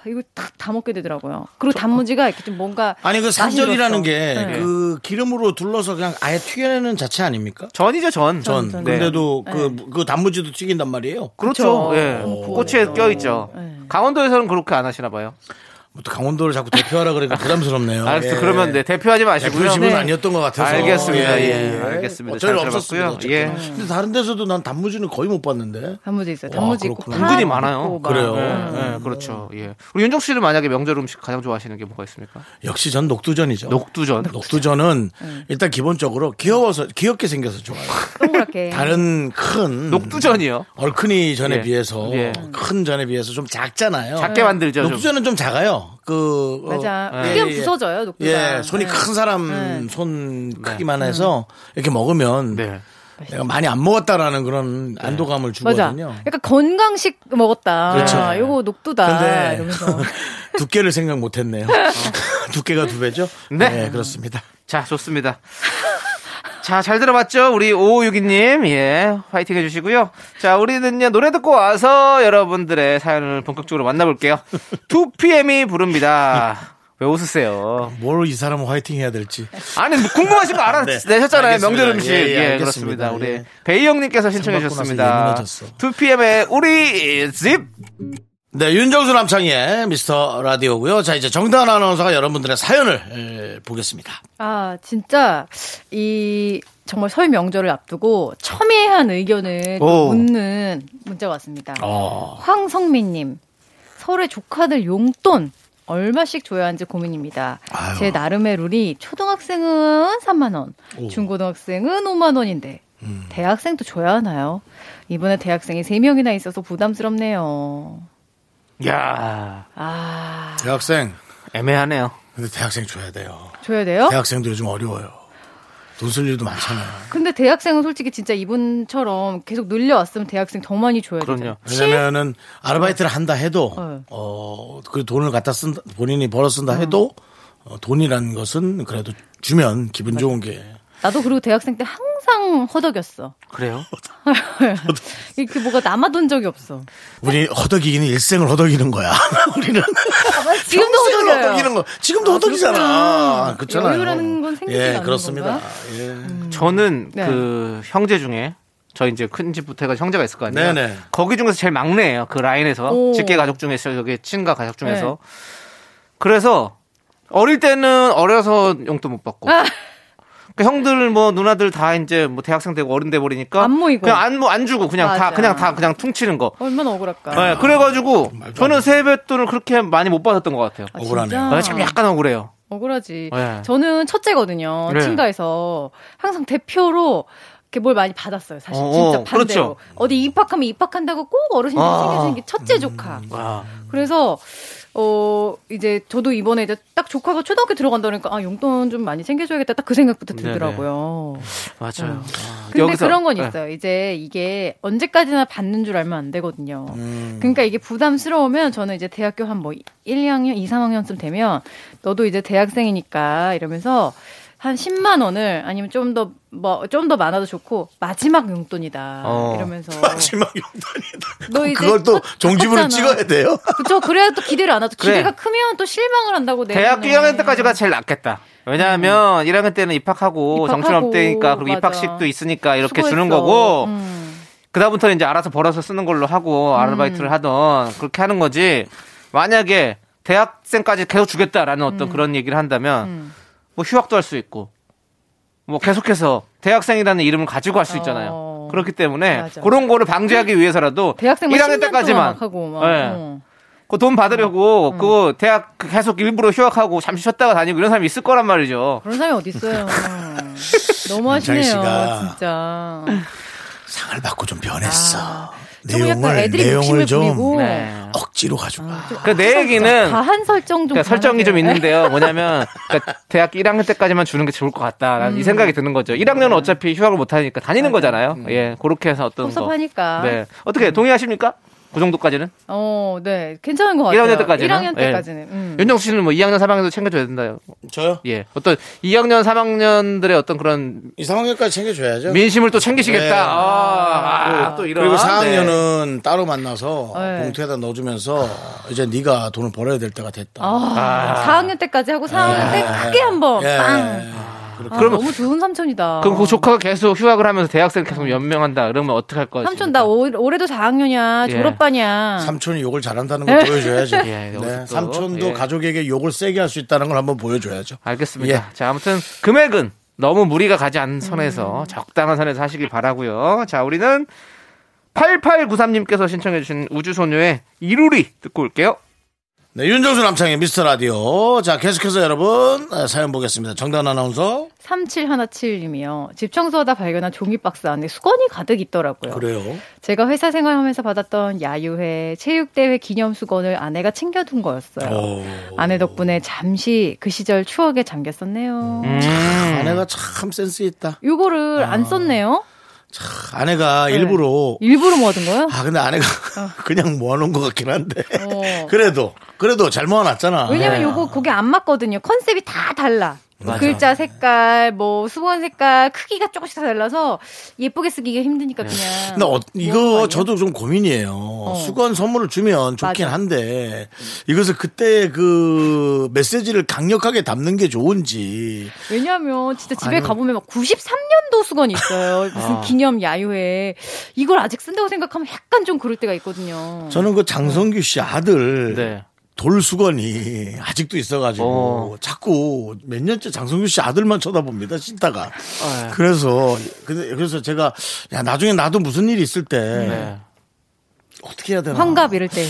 아, 이거 딱 다 먹게 되더라고요. 그리고 단무지가 이렇게 좀 뭔가 아니 그 맛이 산전이라는 들었어. 게 네. 그 기름으로 둘러서 그냥 아예 튀겨내는 자체 아닙니까? 전이죠, 전. 전. 전. 근데도 네. 그, 그 단무지도 튀긴단 말이에요. 그렇죠. 그쵸. 예. 너무 꼬치에 부어있죠. 껴있죠. 네. 강원도에서는 그렇게 안 하시나 봐요. 뭐또 강원도를 자꾸 대표하라 그러니까 부담스럽네요. 알았어. 예. 그러면 네, 대표하지 예, 마시고요. 그 집은 네. 아니었던 것 같아서. 알겠습니다. 예, 알겠습니다. 저희 잘 없었습니다. 들어봤고요. 어쨌든. 예. 근데 다른 데서도 난 단무지는 거의 못 봤는데. 단무지 있어요. 와, 단무지 있고 그렇구나. 파 은근히 많아요. 있고 막. 그래요? 음. 네, 그렇죠. 예. 우리 윤정 씨는 만약에 명절 음식 가장 좋아하시는 게 뭐가 있습니까? 역시 전 녹두전이죠. 녹두전. 녹두전은 일단 기본적으로 귀여워서 귀엽게 생겨서 좋아요. 동그랗게. 다른 큰 녹두전이요. 얼큰이 전에 예. 비해서 예. 큰 전에 비해서 좀 작잖아요. 작게 만들죠. 좀. 녹두전은 좀 작아요. 그 어, 맞아. 예, 크기가 예. 부서져요, 녹두가. 예, 손이 네. 큰 사람 네. 손 크기만 해서 이렇게 먹으면 네. 내가 많이 안 먹었다라는 그런 안도감을 맞아. 주거든요. 약간 건강식 먹었다. 그렇죠. 아, 요거 녹두다. 근데 이러면서. 두께를 생각 못했네요. 두께가 두 배죠? 네. 그렇습니다. 자, 좋습니다. 자, 잘 들어봤죠? 우리 5562님. 예, 화이팅 해주시고요. 자, 우리는요, 노래 듣고 와서 여러분들의 사연을 본격적으로 만나볼게요. 2PM이 부릅니다. 왜 웃으세요? 뭘 이 사람은 화이팅 해야 될지. 아니, 뭐 궁금하신 거 알아내셨잖아요. 알겠습니다. 명절 음식. 예, 예, 예, 그렇습니다. 우리 예. 베이 형님께서 신청해 주셨습니다. 예민해졌어. 2PM의 우리 집. 네, 윤정수 남창희의 미스터 라디오고요. 자, 이제 정다은 아나운서가 여러분들의 사연을 에, 보겠습니다. 아, 진짜, 이, 정말 설 명절을 앞두고 첨예한 의견을 오. 묻는 문자가 왔습니다. 어, 황성민님, 설에 조카들 용돈 얼마씩 줘야 하는지 고민입니다. 아유. 제 나름의 룰이 초등학생은 3만 원, 오. 음. 중고등학생은 5만 원인데, 대학생도 줘야 하나요? 이번에 대학생이 3명이나 있어서 부담스럽네요. 야 아, 대학생. 애매하네요. 근데 대학생 줘야 돼요. 줘야 돼요? 대학생도 요즘 어려워요. 돈 쓸 일도 많잖아요. 근데 대학생은 솔직히 진짜 이분처럼 계속 늘려왔으면 대학생 더 많이 줘야 그럼요. 되죠. 왜냐면은 아르바이트를 한다 해도 네. 어, 그 돈을 갖다 쓴다 본인이 벌어 쓴다 해도 어, 돈이라는 것은 그래도 주면 기분 좋은 게 나도 그리고 대학생 때 항상 허덕였어. 그래요? 이렇게 뭐가 남아돈 적이 없어. 우리 허덕이기는 일생을 허덕이는 거야. 우리는 지금도. 허덕이는 거. 지금도 아, 허덕이잖아. 그렇잖아요. 여유라는 건 생기지가 예, 않는 그렇습니다. 건가? 예. 저는 네. 그 형제 중에 저 이제 큰 집부터 해가 형제가 있을 거 아니에요. 네네. 거기 중에서 제일 막내예요. 그 라인에서 오. 직계 가족 중에서 여기 친가 가족 중에서. 네. 그래서 어릴 때는 어려서 용돈 못 받고. 아. 그 형들 뭐 누나들 다 이제 뭐 대학생 되고 어른 돼 버리니까 안 모이고. 그냥 안, 뭐 안 주고 그냥 다 맞아. 그냥 다 그냥 퉁치는 거. 얼마나 억울할까. 네, 그래가지고 저는 세뱃돈을 그렇게 많이 못 받았던 것 같아요. 아, 억울하네요. 네, 참 약간 억울해요. 억울하지. 네. 저는 첫째거든요. 네. 친가에서 항상 대표로 이렇게 뭘 많이 받았어요. 사실 어, 진짜 어, 반대로. 그렇죠. 어디 입학하면 입학한다고 꼭 어르신들 아. 챙겨주는 게 첫째 조카. 와. 그래서 어 이제 저도 이번에 이제 딱 조카가 초등학교 들어간다 그러니까 아 용돈 좀 많이 챙겨줘야겠다 딱 그 생각부터 네네. 들더라고요. 맞아요. 아, 근데 여기서- 그런 건 네. 있어요. 이제 이게 언제까지나 받는 줄 알면 안 되거든요. 음. 그러니까 이게 부담스러우면 저는 이제 대학교 한 뭐 1, 2학년, 2, 3학년쯤 되면 너도 이제 대학생이니까 이러면서 한 10만 원을 아니면 좀 더 뭐 좀 더 많아도 좋고 마지막 용돈이다 어. 이러면서 마지막 용돈이다. 너 이제 그걸 또 컸잖아. 찍어야 돼요. 그쵸 그래야 또 기대를 안 하죠 그래. 기대가 크면 또 실망을 한다고 대학교 내년에. 1학년 때까지가 제일 낫겠다. 왜냐하면 1학년 때는 입학하고, 음. 입학하고, 정신없대니까 그리고 맞아. 입학식도 있으니까 이렇게 수고했어. 주는 거고 음. 그다음부터는 이제 알아서 벌어서 쓰는 걸로 하고 아르바이트를 하던 그렇게 하는 거지. 만약에 대학생까지 계속 주겠다라는 어떤 음. 그런 얘기를 한다면 뭐 휴학도 할 수 있고 뭐 계속해서 대학생이라는 이름을 가지고 할 수 있잖아요. 어. 그렇기 때문에 맞아. 그런 거를 방지하기 위해서라도 대학생만 1학년 10년 때까지만 하고 막. 네. 어. 그돈 받으려고 그 대학 계속 일부러 휴학하고 잠시 쉬었다가 다니고 이런 사람이 있을 거란 말이죠. 그런 사람이 어디 있어요? 너무 남창희 하시네요, 씨가 진짜. 상을 받고 좀 변했어. 아, 내용을 애들이 내용을 좀 네. 억지로 가지고. 그내 얘기는 과한 설정 좀 그러니까 설정이 좀. 있는데요. 뭐냐면 그러니까 대학 1학년 때까지만 주는 게 좋을 것 같다라는 음. 이 생각이 드는 거죠. 1학년은 어차피 휴학을 못 하니까 다니는 거잖아요. 예, 그렇게 해서 어떤 거. 섭섭하니까. 네, 어떻게 동의하십니까? 그 정도까지는? 어, 네. 괜찮은 것 같아요. 1학년 때까지는? 1학년 예. 때까지는. 음. 윤정수 씨는 뭐 2학년, 3학년도 챙겨줘야 된다요. 저요? 예, 어떤 2학년, 3학년들의 어떤 그런 이 3학년까지 챙겨줘야죠. 민심을 또 챙기시겠다. 네. 아, 아, 또 이런. 그리고 네. 4학년은 따로 만나서 네. 봉투에다 넣어주면서 이제 네가 돈을 벌어야 될 때가 됐다. 아, 4학년 때까지 하고 4학년 때 크게 한번 예. 빵. 아, 그러면- 너무 좋은 삼촌이다. 그럼 그 조카가 계속 휴학을 하면서 대학생 계속 연명한다. 그러면 어떡할 거지? 삼촌 나 올, 올해도 4학년이야. 예. 졸업반이야. 삼촌이 욕을 잘한다는 걸 보여줘야죠. 예, 네, 또, 삼촌도 예. 가족에게 욕을 세게 할 수 있다는 걸 한번 보여줘야죠. 알겠습니다. 예. 자, 아무튼 금액은 너무 무리가 가지 않는 선에서 적당한 선에서 하시길 바라고요. 자, 우리는 8893님께서 신청해주신 우주소녀의 이루리 듣고 올게요. 네, 윤정수 남창의 미스터 라디오. 자, 계속해서 여러분 아, 사연 보겠습니다. 정단 아나운서. 3717님이요. 집 청소하다 발견한 종이박스 안에 수건이 가득 있더라고요. 그래요. 제가 회사 생활하면서 받았던 야유회, 체육대회 기념 수건을 아내가 챙겨둔 거였어요. 오. 아내 덕분에 잠시 그 시절 추억에 잠겼었네요. 음. 아내가 참 센스 있다. 요거를 아. 안 썼네요. 아내가 네. 일부러 일부러 모아둔 거예요? 아 근데 아내가 그냥 모아놓은 것 같긴 한데 어. 그래도 그래도 잘 모아놨잖아. 왜냐면 네. 요거 그게 안 맞거든요. 컨셉이 다 달라. 맞아. 글자 색깔, 뭐 수건 색깔, 크기가 조금씩 다 달라서 예쁘게 쓰기가 힘드니까 그냥. 근데 어, 거 이거? 저도 좀 고민이에요. 수건 선물을 주면 좋긴 맞아. 한데 이것을 그때 그 메시지를 강력하게 담는 게 좋은지 왜냐하면 진짜 집에 아니면- 가보면 막 93년도 수건이 있어요. 무슨 아. 기념 야유회. 이걸 아직 쓴다고 생각하면 약간 좀 그럴 때가 있거든요. 저는 그 장성규 씨 아들 네. 돌수건이 아직도 있어가지고 어. 자꾸 몇 년째 장성규 씨 아들만 쳐다봅니다 신다가 네. 그래서 근데 그래서 제가 야 나중에 나도 무슨 일이 있을 때 네. 어떻게 해야 되나 환갑 이럴 때.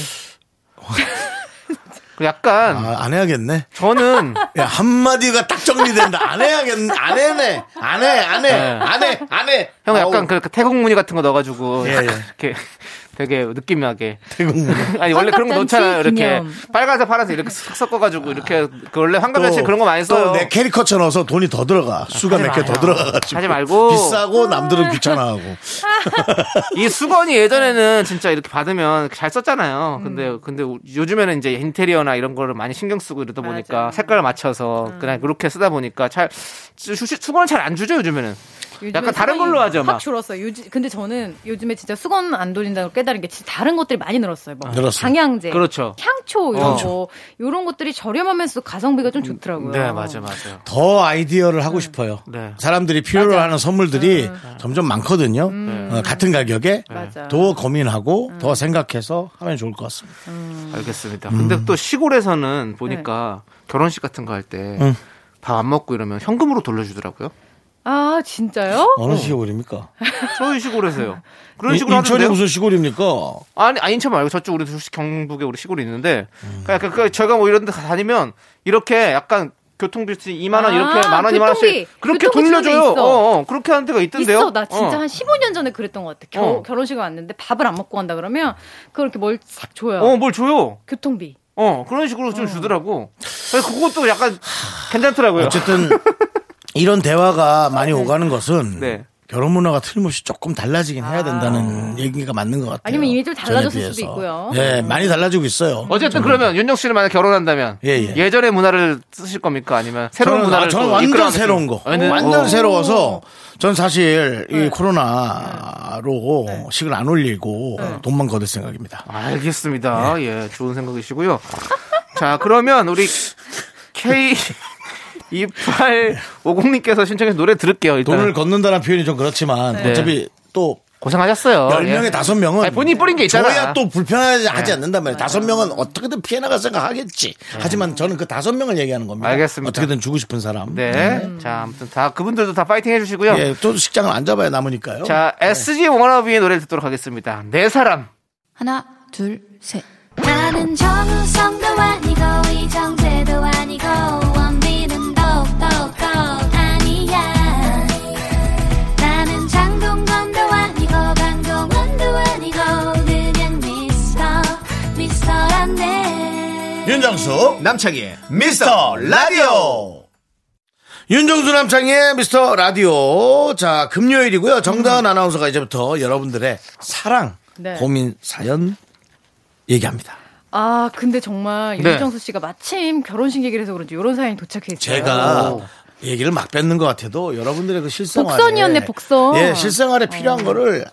그 약간 아, 안 해야겠네 저는 야 한마디가 딱 정리된다 안 해야겠네 안 해네 안 해 안 해 안 해 안해 형 약간 그 태극 무늬 같은 거 넣어가지고 예, 예. 이렇게 되게 느낌나게 아니 원래 그런 거 넣잖아요 이렇게 기념. 빨간색 파란색 이렇게 싹 섞어가지고 이렇게 그 원래 환갑잔치 그런 거 많이 써요. 또 내 캐리커처 넣어서 돈이 더 들어가 수가 하지 몇개 더. 들어가가지고 하지 말고. 비싸고 남들은 귀찮아하고 이 수건이 예전에는 진짜 이렇게 받으면 잘 썼잖아요. 근데 음. 근데 요즘에는 이제 인테리어나 이런 거를 많이 신경 쓰고 이러다 보니까 맞아. 음. 색깔을 맞춰서 그냥 그렇게 쓰다 보니까 잘 수- 수건을 잘 안 주죠 요즘에는. 약간 다른 걸로 하죠, 확 막. 줄었어요. 요즘 근데 저는 요즘에 진짜 수건 안 돌린다고 깨달은 게 진짜 다른 것들이 많이 늘었어요. 뭐 늘었어요. 방향제, 그렇죠. 향초 이런 어. 거 이런 것들이 저렴하면서 가성비가 좀 좋더라고요. 네 맞아 맞아요. 더 아이디어를 하고 싶어요. 네. 사람들이 필요로 하는 선물들이 점점 많거든요. 어, 같은 가격에 맞아. 더 고민하고 더 생각해서 하면 좋을 것 같습니다. 알겠습니다. 음. 근데 또 시골에서는 보니까 네. 결혼식 같은 거 할때 응. 밥안 먹고 이러면 현금으로 돌려주더라고요. 아 진짜요? 어느 시골입니까? 저희 시골에서요. 그런 인- 식으로 인천이 하던데요. 무슨 시골입니까? 아니, 아, 인천 말고 저쪽 우리 경북에 우리 시골이 있는데, 음. 그러니까 그, 저희가 뭐 이런 데 다니면, 이렇게 약간 교통비 2만 원, 아, 이렇게 만 원, 2만 원씩. 그렇게 돌려줘요. 어, 어, 그렇게 하는 데가 있던데요. 있어. 나 진짜 어. 한 15년 전에 그랬던 것 같아. 겨, 어. 결혼식을 왔는데 밥을 안 먹고 간다 그러면 그걸 이렇게 뭘 싹 줘요. 어, 뭘 줘요. 교통비. 어, 그런 식으로 좀 주더라고. 그래서 그것도 약간 괜찮더라고요. 어쨌든 이런 대화가 많이 오가는 것은 네. 결혼 문화가 틀림없이 조금 달라지긴 해야 된다는 얘기가 맞는 것 같아요. 아니면 이미 좀 달라졌을 수도. 있고요. 네, 많이 달라지고 있어요. 어쨌든 그러면 윤정 씨는 만약 결혼한다면 예, 예. 전의 문화를 쓰실 겁니까? 아니면 새로운 저는, 문화를 아, 저는 또 완전 새로운 거. 아, 네. 완전 어. 새로워서 전 사실 이 네. 코로나로 식을 안 올리고 돈만 거둘 생각입니다. 알겠습니다. 네. 예, 좋은 생각이시고요. 자, 그러면 우리 K 2850님께서 신청해서 노래 들을게요. 일단 돈을 걷는다는 표현이 좀 그렇지만 네. 어차피 또 고생하셨어요. 10명에 예. 다섯 명은 아니, 본인이 뿌린 게 있잖아. 줘야 또 불편하지 하지 네. 않는단 말이에요. 다섯 명은 어떻게든 피해 나갈 생각하겠지. 하지만 저는 그 다섯 명을 얘기하는 겁니다. 알겠습니다. 어떻게든 주고 싶은 사람. 네. 자, 아무튼 다 그분들도 다 파이팅 해 주시고요. 예, 또 식장을 안 잡아야 남으니까요. 자, SG 워너비의 노래를 듣도록 하겠습니다. 내 사람. 하나, 둘, 셋. 나는 정우성도 아니고 이정재도 아니고 윤정수 남창희 미스터 라디오. 윤정수 남창희의 미스터 라디오. 자 금요일이고요. 정다은 아나운서가 이제부터 여러분들의 사랑 네. 고민 사연 얘기합니다. 아 근데 정말 네. 윤정수 씨가 마침 결혼식 얘기를 해서 그런지 이런 사연이 도착해 있어요. 제가 얘기를 막 뱉는 것 같아도 여러분들의 그 실생활에 복선이었네, 복선. 예 실생활에 필요한 거를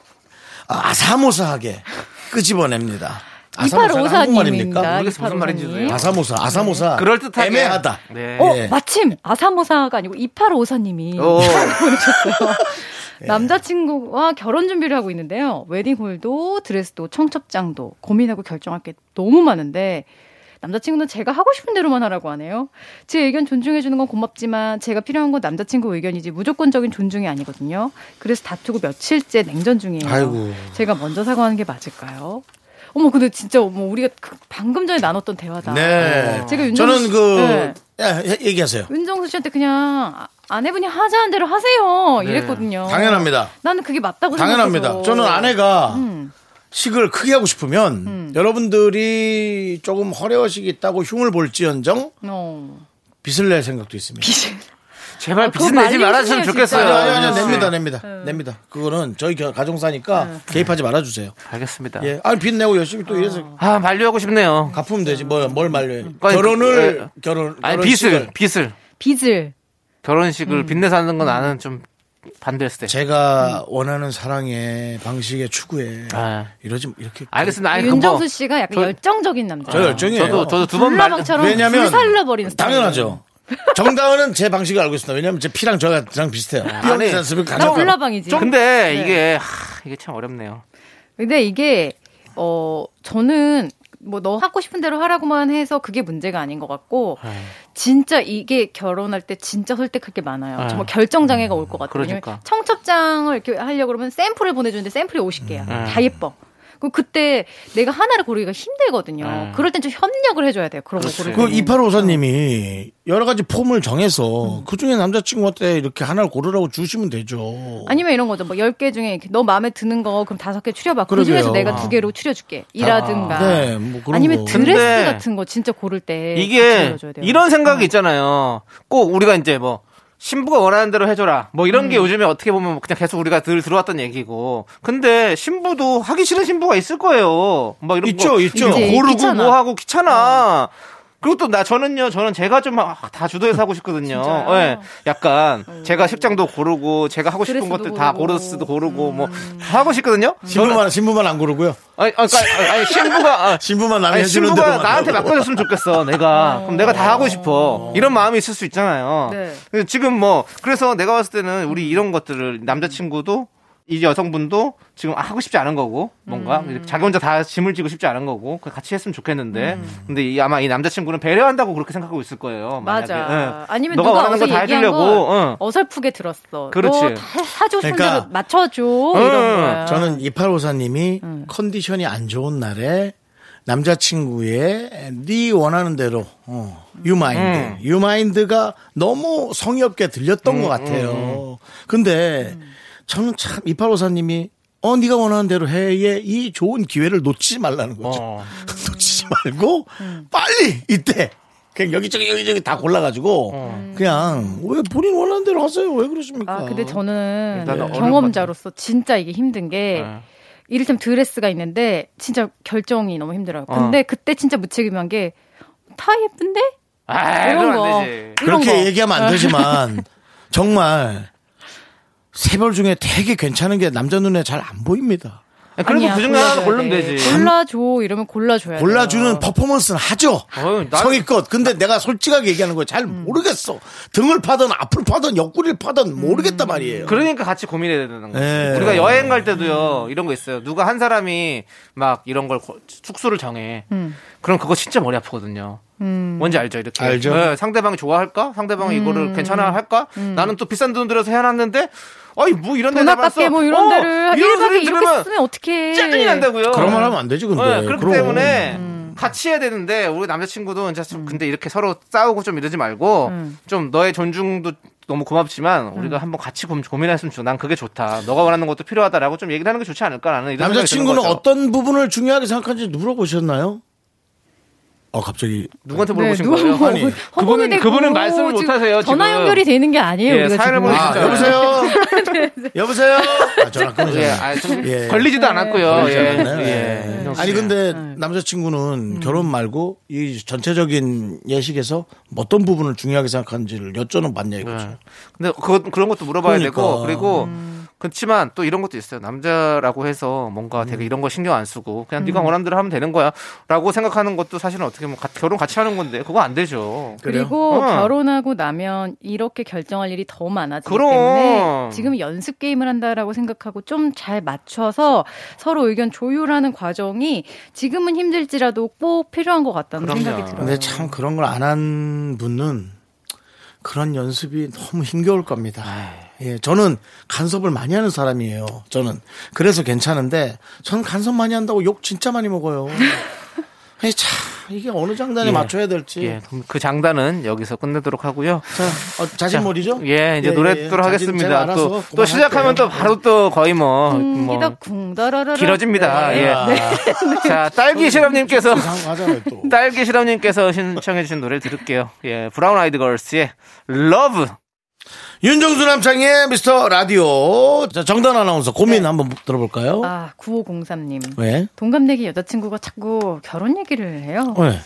아사모사하게 끄집어냅니다 아사모사가 한국말입니까? 2854 님입니다. 모르겠어, 무슨 말인지. 아사모사, 아사모사. 그럴 듯하게. 애매하다. 네. 어, 예. 마침 아사모사가 아니고 2854 님이 오. 보내셨어요. 예. 남자친구와 결혼 준비를 하고 있는데요. 웨딩홀도 드레스도 청첩장도 고민하고 결정할 게 너무 많은데 남자친구는 제가 하고 싶은 대로만 하라고 하네요. 제 의견 존중해주는 건 고맙지만 제가 필요한 건 남자친구 의견이지 무조건적인 존중이 아니거든요. 그래서 다투고 며칠째 냉전 중이에요. 아이고. 제가 먼저 사과하는 게 맞을까요? 어머 근데 진짜 뭐 우리가 그 방금 전에 나눴던 대화다. 네. 제가 윤정수 저는 씨- 그, 네. 얘기하세요. 윤정수 씨한테 그냥 아- 아내분이 하자는 대로 하세요 이랬거든요. 당연합니다. 나는 그게 맞다고 당연합니다. 생각해서. 저는 아내가 음. 식을 크게 하고 싶으면 여러분들이 조금 허례허식이 있다고 흉을 볼지언정 어. 빚을 낼 생각도 있습니다. 제발 아, 빚 내지 싶네요, 좋겠어요. 아니, 아니, 아니, 네. 냅니다, 냅니다. 냅니다. 그거는 저희 겨- 가정사니까 개입하지 말아주세요. 알겠습니다. 예. 아니, 빚 내고 열심히 또 이래서 아, 만류하고 싶네요. 갚으면 되지. 뭘, 뭘 말려요. 아니, 결혼을, 그, 결혼, 아니, 결혼식을 빚을, 빚을. 빚을 결혼식을 빚내 사는 건 나는 좀 반대했을 때. 제가 원하는 사랑의 방식의 추구에 아. 이러지, 이렇게. 알겠습니다. 아니, 윤정수 그 씨가 약간 저- 열정적인 남자. 저 열정이에요. 저도, 저도 두 번 말, 불나방처럼 왜냐면 불살라버리는 스타일. 당연하죠. 정다은은 제 방식을 알고 있습니다. 왜냐면 제 피랑 저랑 비슷해요. 삐어지 않습니까? 나. 불나방이지. 근데 네. 이게, 하, 이게 참 어렵네요. 근데 이게 어 저는 뭐 너 하고 싶은 대로 하라고만 해서 그게 문제가 아닌 것 같고 네. 진짜 이게 결혼할 때 진짜 설득할 게 많아요. 네. 정말 결정 장애가 올 것 같아요. 왜냐면 그러니까. 청첩장을 이렇게 하려고 그러면 샘플을 보내주는데 샘플이 50개야. 네. 다 예뻐. 그 그때 내가 하나를 고르기가 힘들거든요. 네. 그럴 땐 좀 협력을 해줘야 돼요. 그런 거 그렇지. 고를 그 때는. 2854님이 여러 가지 폼을 정해서 그 중에 남자친구한테 이렇게 하나를 고르라고 주시면 되죠. 아니면 이런 거죠. 뭐 10개 중에 너 마음에 드는 거 그럼 5개 추려봐. 그. 중에서 내가 두 개로 추려줄게. 이라든가. 네, 뭐 그런 아니면 거. 드레스 같은 거 진짜 고를 때 이게. 이런 생각이 있잖아요. 꼭 우리가 이제 뭐 신부가 원하는 대로 해줘라. 뭐 이런 음. 게 요즘에 어떻게 보면 그냥 계속 우리가 늘 들어왔던 얘기고. 근데 신부도 하기 싫은 신부가 있을 거예요. 뭐 이런 있죠, 거 있죠. 고르고 귀찮아. 뭐 하고 귀찮아. 그리고 또 나 저는요, 저는 제가 좀 다 주도해서 하고 싶거든요. 예, 약간 제가 식장도 고르고 제가 하고 싶은 것들 다 고르고. 고르스도 고르고 뭐다 하고 싶거든요. 신부만 신부만 안 고르고요. 아니, 아니, 그러니까, 아니 신부가 아, 신부만 남이 아니, 해주는 신부가 나한테. 맡겨줬으면 좋겠어. 내가 그럼 내가 다 하고 싶어. 이런 마음이 있을 수 있잖아요. 네. 지금 뭐 그래서 내가 봤을 때는 우리 이런 것들을 남자친구도 이 여성분도 지금 하고 싶지 않은 거고 뭔가 음. 자기 혼자 다 짐을 지고 싶지 않은 거고 그 같이 했으면 좋겠는데 음. 근데 이, 아마 이 남자친구는 배려한다고 그렇게 생각하고 있을 거예요. 만약에. 맞아. 예. 아니면 너가 누가 원하는 어서 거다 얘기한 해주려고. 거 응. 어설프게 들었어. 그렇지. 너다 하고 싶은 그러니까 대로 맞춰줘 이런 거야. 저는 2854님이 음. 컨디션이 안 좋은 날에 남자친구의 네 원하는 대로 어, 유마인드 음. 유마인드가 너무 성의 없게 들렸던 것 같아요. 근데 음. 저는 참 2854님이 어 네가 원하는 대로 해의 이 좋은 기회를 놓치지 말라는 거죠. 어. 놓치지 말고 빨리 이때 그냥 여기저기 여기저기 다 골라가지고 그냥 왜 본인 원하는 대로 하세요. 왜 그러십니까? 아 근데 저는 경험자로서 진짜 이게 힘든 게 네. 이를테면 드레스가 있는데 진짜 결정이 너무 힘들어요. 어. 근데 그때 진짜 무책임한 게다 예쁜데 아, 이런 거. 이런 그렇게 거. 얘기하면 안 되지만 정말 세벌 중에 되게 괜찮은 게 남자 눈에 잘 안 보입니다. 그래도 그 중에 하나 고르면 돼. 되지. 골라줘 이러면 골라줘야 골라주는 돼요. 퍼포먼스는 하죠. 난- 성의껏. 근데 내가 솔직하게 얘기하는 거잘 음. 모르겠어. 등을 파든 앞을 파든 옆구리를 파든 모르겠단 말이에요. 그러니까 같이 고민해야 되는 거죠. 네. 우리가 여행 갈 때도요, 이런 거 있어요. 누가 한 사람이 막 이런 걸 고- 숙소를 정해. 음. 그럼 그거 진짜 머리 아프거든요. 뭔지 알죠? 이렇게. 알죠. 네, 상대방이 좋아할까? 상대방이 음. 이거를 괜찮아 할까? 나는 또 비싼 돈 들여서 해놨는데, 아이, 뭐 이런 데돈 나갔어. 뭐 이런 어, 데를 이런 1박에 소리 들으면 어떡해. 짜증이 난다고요. 그런 말 하면 안 되지, 근데. 네, 그렇기 그럼. 때문에 음. 같이 해야 되는데 우리 남자친구도 이제 좀 근데 이렇게 서로 싸우고 좀 이러지 말고 음. 좀 너의 존중도 너무 고맙지만 우리가 한번 같이 고- 고민했으면 좋. 난 그게 좋다. 너가 원하는 것도 필요하다라고 좀 얘기를 하는 게 좋지 않을까라는 이런 생각이 남자친구는. 어떤 부분을 중요하게 생각하는지 물어보셨나요? 어, 갑자기. 누구한테 물어보신 누가 거예요? 뭐 아니, 그분은- 그분은 말씀을 못 하세요, 전화 지금. 연결이 되는 게 아니에요. 예, 사연을 지금. 아. 여보세요? 여보세요? 아, 전화 예, 끊으셨네. 아, 좀 예. 걸리지도 않았고요. 예. 예. 네. 아니 근데 남자친구는 결혼 말고 이 전체적인 예식에서 어떤 부분을 중요하게 생각하는지를 여쭤는 봤냐 이거죠. 네. 근데 그 그런 것도 물어봐야 그러니까. 되고 그리고 그렇지만 또 이런 것도 있어요. 남자라고 해서 뭔가 되게 이런 거 신경 안 쓰고 그냥 네가 원하는 대로 하면 되는 거야라고 생각하는 것도 사실은 어떻게 보면 가- 결혼 같이 하는 건데 그거 안 되죠. 그리고 어. 결혼하고 나면 이렇게 결정할 일이 더 많아지기 그럼. 때문에 지금 연습 게임을 한다라고 생각하고 좀 잘 맞춰서 서로 의견 조율하는 과정이 지금은 힘들지라도 꼭 필요한 것 같다는 그럼요. 생각이 들어요. 근데 참 그런 걸 안 한 분은 그런 연습이 너무 힘겨울 겁니다. 예, 저는 간섭을 많이 하는 사람이에요. 저는 그래서 괜찮은데 전 간섭 많이 한다고 욕 진짜 많이 먹어요. 아니, 참 이게 어느 장단에 예. 맞춰야 될지. 예, 그럼 그 장단은 여기서 끝내도록 하고요. 자, 어, 자진몰이죠? 예, 이제 예, 노래 예, 듣도록 하겠습니다. 또, 또. 시작하면 또 바로 또 거의 뭐, 뭐 쿵기덕 쿵다라라 길어집니다. 네. 예. 자, 딸기 실험님께서 이상하잖아요 또. 딸기 실험님께서 신청해 주신 노래 들을게요. 예, 브라운 아이드 걸스의 L.O.V.E. 윤정수 남창희의 미스터 라디오. 자, 정단 아나운서 고민 한번 들어볼까요? 아, 9503님. 왜? 동갑내기 여자친구가 자꾸 결혼 얘기를 해요. 왜?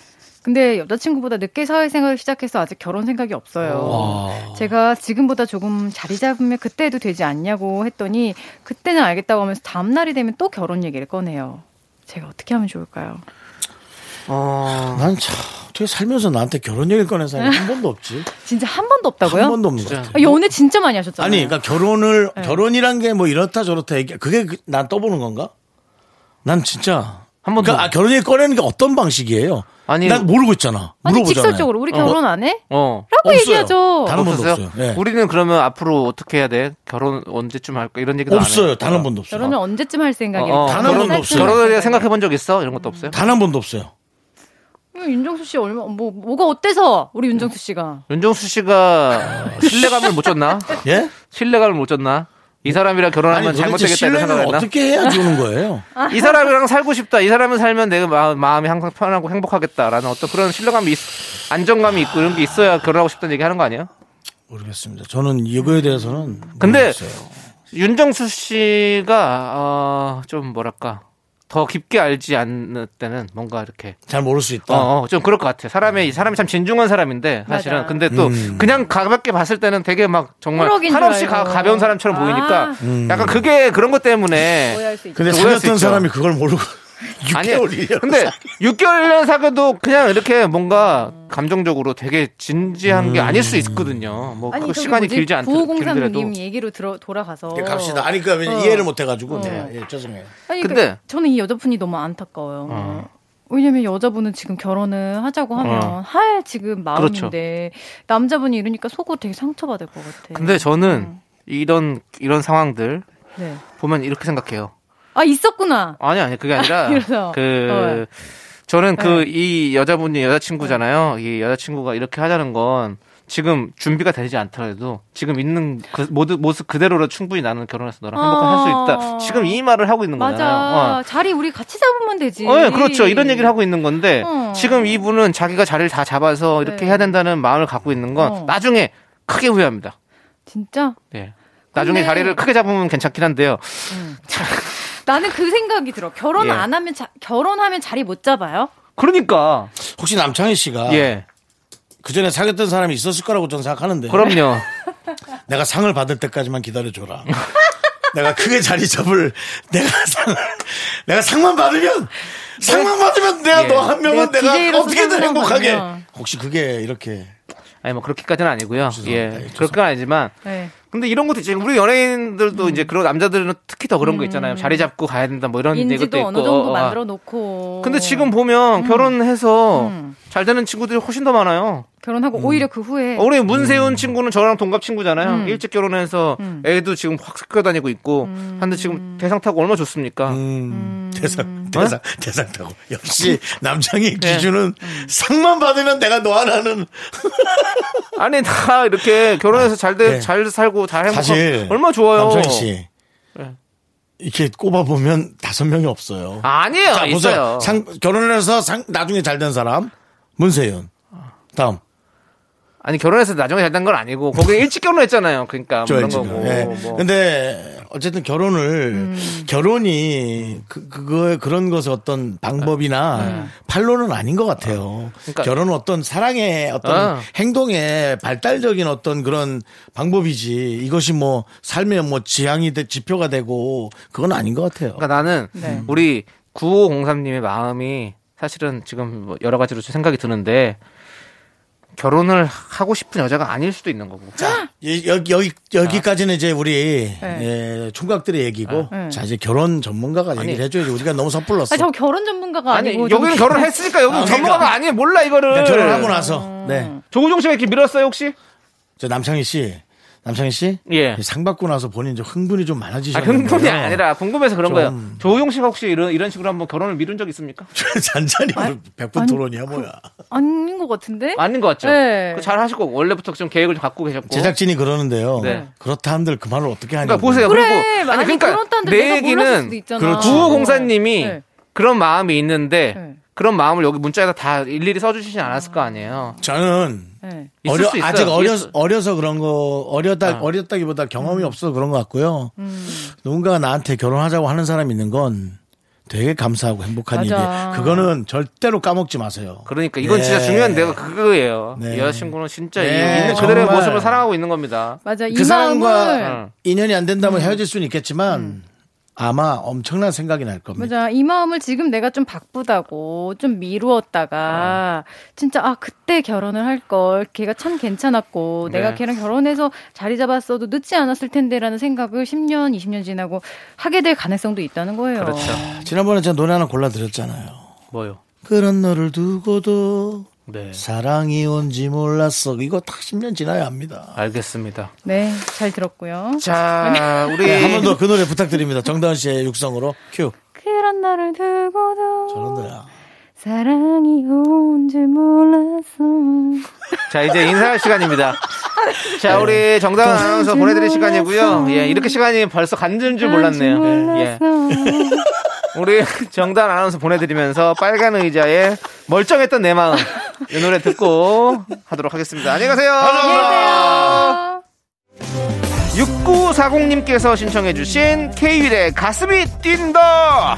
근데 여자친구보다 늦게 사회생활을 시작해서 아직 결혼 생각이 없어요. 제가 지금보다 조금 자리 잡으면 그때 해도 되지 않냐고 했더니 그때는 알겠다고 하면서 다음날이 되면 또 결혼 얘기를 꺼내요. 제가 어떻게 하면 좋을까요? 어, 난 참, 어떻게 살면서 나한테 결혼 얘기를 꺼낸 사람이 한 번도 없지. 진짜 한 번도 없다고요? 한 번도 없는 것 진짜. 같아. 아, 연애 진짜 많이 하셨잖아요. 아니, 그러니까 결혼을, 네. 결혼이란 게 뭐 이렇다 저렇다 얘기, 그게 그- 난 떠보는 건가? 난 진짜. 한 번도. 그러니까 아, 결혼 얘기 꺼내는 게 어떤 방식이에요? 아니, 난 모르고 있잖아. 아니 물어보잖아요. 직설적으로 우리 결혼 안 해? 어. 라고 없어요. 얘기하죠. 단한 번도? 없어요. 예. 우리는 그러면 앞으로 어떻게 해야 돼? 결혼 언제쯤 할까? 이런 얘기도 안 없어요. 해요. 단 한 번도 없어요. 결혼을 언제쯤 할 생각이에요? 어, 어, 단한 번도 없어요. 결혼에 대해 생각해 본 적 있어? 이런 것도 없어요? 단 한 번도 없어요. 윤정수 씨 얼마 뭐 뭐가 어때서 우리 윤정수 씨가 윤정수 씨가 신뢰감을 못 줬나? 예? 신뢰감을 못 줬나? 이 사람이랑 결혼하면 잘못되겠다 이런 신뢰는 생각을 했나? 어떻게 해야 주는 거예요? 이 사람이랑 살고 싶다. 이 사람을 살면 내가 마, 마음이 항상 편하고 행복하겠다라는 어떤 그런 신뢰감이 있, 안정감이 있고 이런 게 있어야 결혼하고 싶다는 얘기 하는 거 아니에요? 모르겠습니다. 저는 이거에 대해서는. 근데 모르겠어요. 윤정수 씨가 어, 좀 뭐랄까 더 깊게 알지 않을 때는 뭔가 이렇게 잘 모를 수 있다. 어, 어, 좀 그럴 것 같아. 사람이 이 사람이 참 진중한 사람인데 사실은 맞아. 근데 또 음. 그냥 가볍게 봤을 때는 되게 막 정말 한없이 가. 가벼운 사람처럼 보이니까 아. 음. 약간 그게 그런 것 때문에. 근데 사귀었던. 사람이 그걸 모르고 아니 6개월 1년. 근데 6개월 1년 사귀어도 그냥 이렇게 뭔가 감정적으로 되게 진지한 게 아닐 수 있거든요. 뭐 아니 그 시간이 뭐지? 길지 않, 길더라도 9503님 얘기로 들어 돌아가서 갑시다. 아니, 그러니까 어. 이해를 못 해가지고. 어. 네, 예, 죄송해요. 아니 근데- 근데 저는 이 여자분이 너무 안타까워요. 어. 왜냐면 여자분은 지금 결혼을 하자고 하면 어. 할 지금 그렇죠. 마음인데 남자분이 이러니까 속으로 되게 상처받을 것 같아. 근데 저는 음. 이런 이런 상황들 네. 보면 이렇게 생각해요. 아 있었구나. 아니 아니 그게 아니라 이래서. 그 저는 그 이 여자분이 여자친구잖아요. 이 여자친구가 이렇게 하자는 건 지금 준비가 되지 않더라도 지금 있는 그 모든 모습 그대로로 충분히 나는 결혼해서 너랑 행복할 수 어. 있다. 지금 이 말을 하고 있는 맞아. 거잖아요. 자리 우리 같이 잡으면 되지. 어, 예, 그렇죠. 이런 얘기를 하고 있는 건데 어. 지금 이분은 자기가 자리를 다 잡아서 이렇게 네. 해야 된다는 마음을 갖고 있는 건 어. 나중에 크게 후회합니다. 진짜? 예. 나중에 근데- 자리를 크게 잡으면 괜찮긴 한데요. 나는 그 생각이 들어. 결혼 예. 안 하면 자, 결혼하면 자리 못 잡아요? 그러니까 혹시 남창희 씨가 예. 그 전에 사귀었던 사람이 있었을 거라고 저는 생각하는데. 그럼요. 내가 상을 받을 때까지만 기다려줘라. 내가 크게 자리 잡을 내가 상을 내가 상만 받으면 상만 받으면 내가 예. 너 한 명은 내가 내가, 어떻게든 행복하게 받으면. 혹시 그게 이렇게 아니 뭐 그렇게까지는 아니고요. 죄송합니다. 예. 예, 죄송합니다. 그럴 건 아니지만 네. 근데 이런 것도 있지. 우리 연예인들도 이제 그런 남자들은 특히 더 그런 거 있잖아요. 자리 잡고 가야 된다 뭐 이런 얘기도 음. 인지도 있고. 어느 정도 어, 만들어 놓고. 근데 지금 보면 결혼해서 음. 잘 되는 친구들이 훨씬 더 많아요. 결혼하고 오히려 그 후에 어, 우리 문세윤 친구는 저랑 동갑 친구잖아요. 음. 일찍 결혼해서 음. 애도 지금 확 섞여 다니고 있고. 한데 지금 대상 타고 얼마나 좋습니까? 음, 대상 대상 어? 대상 타고 역시 남창희 네. 기준은 상만 받으면 내가 너 하나는 아니 다 이렇게 결혼해서 잘 돼, 네. 잘 살고 잘 행복하고 얼마나 좋아요. 남창희 씨 네. 이렇게 꼽아 보면 다섯 명이 없어요. 아니에요. 자, 있어요. 보세요. 상, 결혼을 해서 상, 나중에 잘 된 사람 문세윤 다음 아니 결혼해서 나중에 잘 된 건 아니고 거기 일찍 결혼했잖아요. 그러니까 뭐 그런. 거고. 예. 뭐. 근데 어쨌든 결혼을 음. 결혼이 그 그거의 그런 것의 어떤 방법이나 판로는 아닌 것 같아요. 그러니까- 결혼은 어떤 사랑의 어떤 아. 행동의 발달적인 어떤 그런 방법이지 이것이 뭐 삶의 뭐 지향이 돼 지표가 되고 그건 아닌 것 같아요. 그러니까 나는 네. 우리 9503님의 마음이 사실은 지금 뭐 여러 가지로 좀 생각이 드는데 결혼을 하고 싶은 여자가 아닐 수도 있는 거고. 이- 여기 여기 여기까지는 이제 우리 네. 예, 총각들의 얘기고 네. 자 이제 결혼 전문가가 아니. 얘기를 해줘야지 우리가 너무 섣불렀어. 아, 저 결혼 전문가가 아니 아니고 여기는 저- 결혼했으니까 여기 아, 전문가가 그러니까. 아니에요. 몰라 이거를. 그러니까 결혼하고 나서 네. 조우종 씨가 이렇게 밀었어요 혹시? 저 남창희 씨, 남창희 씨, 예. 상 받고 나서 본인 좀 흥분이 좀 아, 많아지셨는데 흥분이 아니라 궁금해서 그런 좀- 거예요. 조우용 씨가 혹시 이런 이런 식으로 한번 결혼을 미룬 적 있습니까? 잔잔히 백분 아니, 토론이야 뭐야. 아닌 것 같은데? 아닌 것 같죠? 네. 잘 하시고 원래부터 좀 계획을 좀 갖고 계셨고. 제작진이 그러는데요. 네. 그렇다 한들 그 말을 어떻게 하냐. 그러니까 보세요. 그래, 그리고 아니, 그렇다는데 내 얘기는 있잖아. 그렇지. 구호 공사님이 네. 그런 마음이 있는데 네. 그런 마음을 여기 문자에서 다 일일이 써주시지 않았을 거 아니에요. 저는 네. 어려. 아직 어려 어려서 그런 거 어려다 아. 어렸다기보다 경험이 없어서 그런 것 같고요. 음. 누군가가 나한테 결혼하자고 하는 사람이 있는 건 되게 감사하고 행복한 맞아. 일이에요. 그거는 절대로 까먹지 마세요. 그러니까 이건 네. 진짜 중요한 데가 그거예요. 네. 이 여자친구는 진짜 네, 이 있는 그대로의 정말. 모습을 사랑하고 있는 겁니다. 맞아. 이그 사람과 마음을 응. 인연이 안 된다면 음. 헤어질 수는 있겠지만 아마 엄청난 생각이 날 겁니다. 맞아. 이 마음을 지금 내가 좀 바쁘다고 좀 미루었다가 진짜 아 그때 결혼을 할 걸 걔가 참 괜찮았고 네. 내가 걔랑 결혼해서 자리 잡았어도 늦지 않았을 텐데라는 생각을 10년, 20년 지나고 하게 될 가능성도 있다는 거예요. 그렇죠. 지난번에 제가 노래 하나 골라 드렸잖아요. 뭐요? 그런 너를 두고도 네. 사랑이 온지 몰랐어. 이거 딱 10년 지나야 합니다. 알겠습니다. 네, 잘 들었고요. 자, 우리 네, 한번 더 그 노래 부탁드립니다. 정다은 씨의 육성으로 큐. 그런 너를 두고도 저런 노래야. 사랑이 온 줄 몰랐어. 자, 이제 인사할 시간입니다. 자, 네. 우리 정다은 아나운서 보내드릴 시간이고요. 예, 이렇게 시간이 벌써 간줄 줄 몰랐네요. 예. 우리 정다은 아나운서 보내드리면서 빨간 의자에 멀쩡했던 내 마음. 이 노래 듣고 하도록 하겠습니다. 안녕히 가세요. 6940님께서 신청해주신 K-윌의 가슴이 뛴다.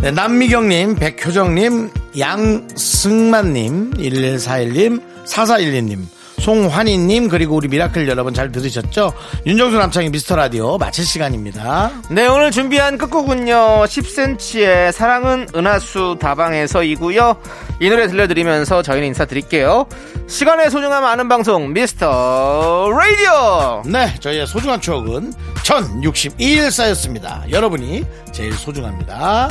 네, 남미경님, 백효정님, 양승만님, 1141님, 4412님, 송환희님, 그리고 우리 미라클 여러분 잘 들으셨죠? 윤정수 남창희의 미스터 라디오 마칠 시간입니다. 네 오늘 준비한 끝곡은요 10cm의 사랑은 은하수 다방에서이고요 이 노래 들려드리면서 저희는 인사드릴게요 시간의 소중함 아는 방송 미스터 라디오 네, 저희의 소중한 추억은 1062일 쌓였습니다. 여러분이 제일 소중합니다.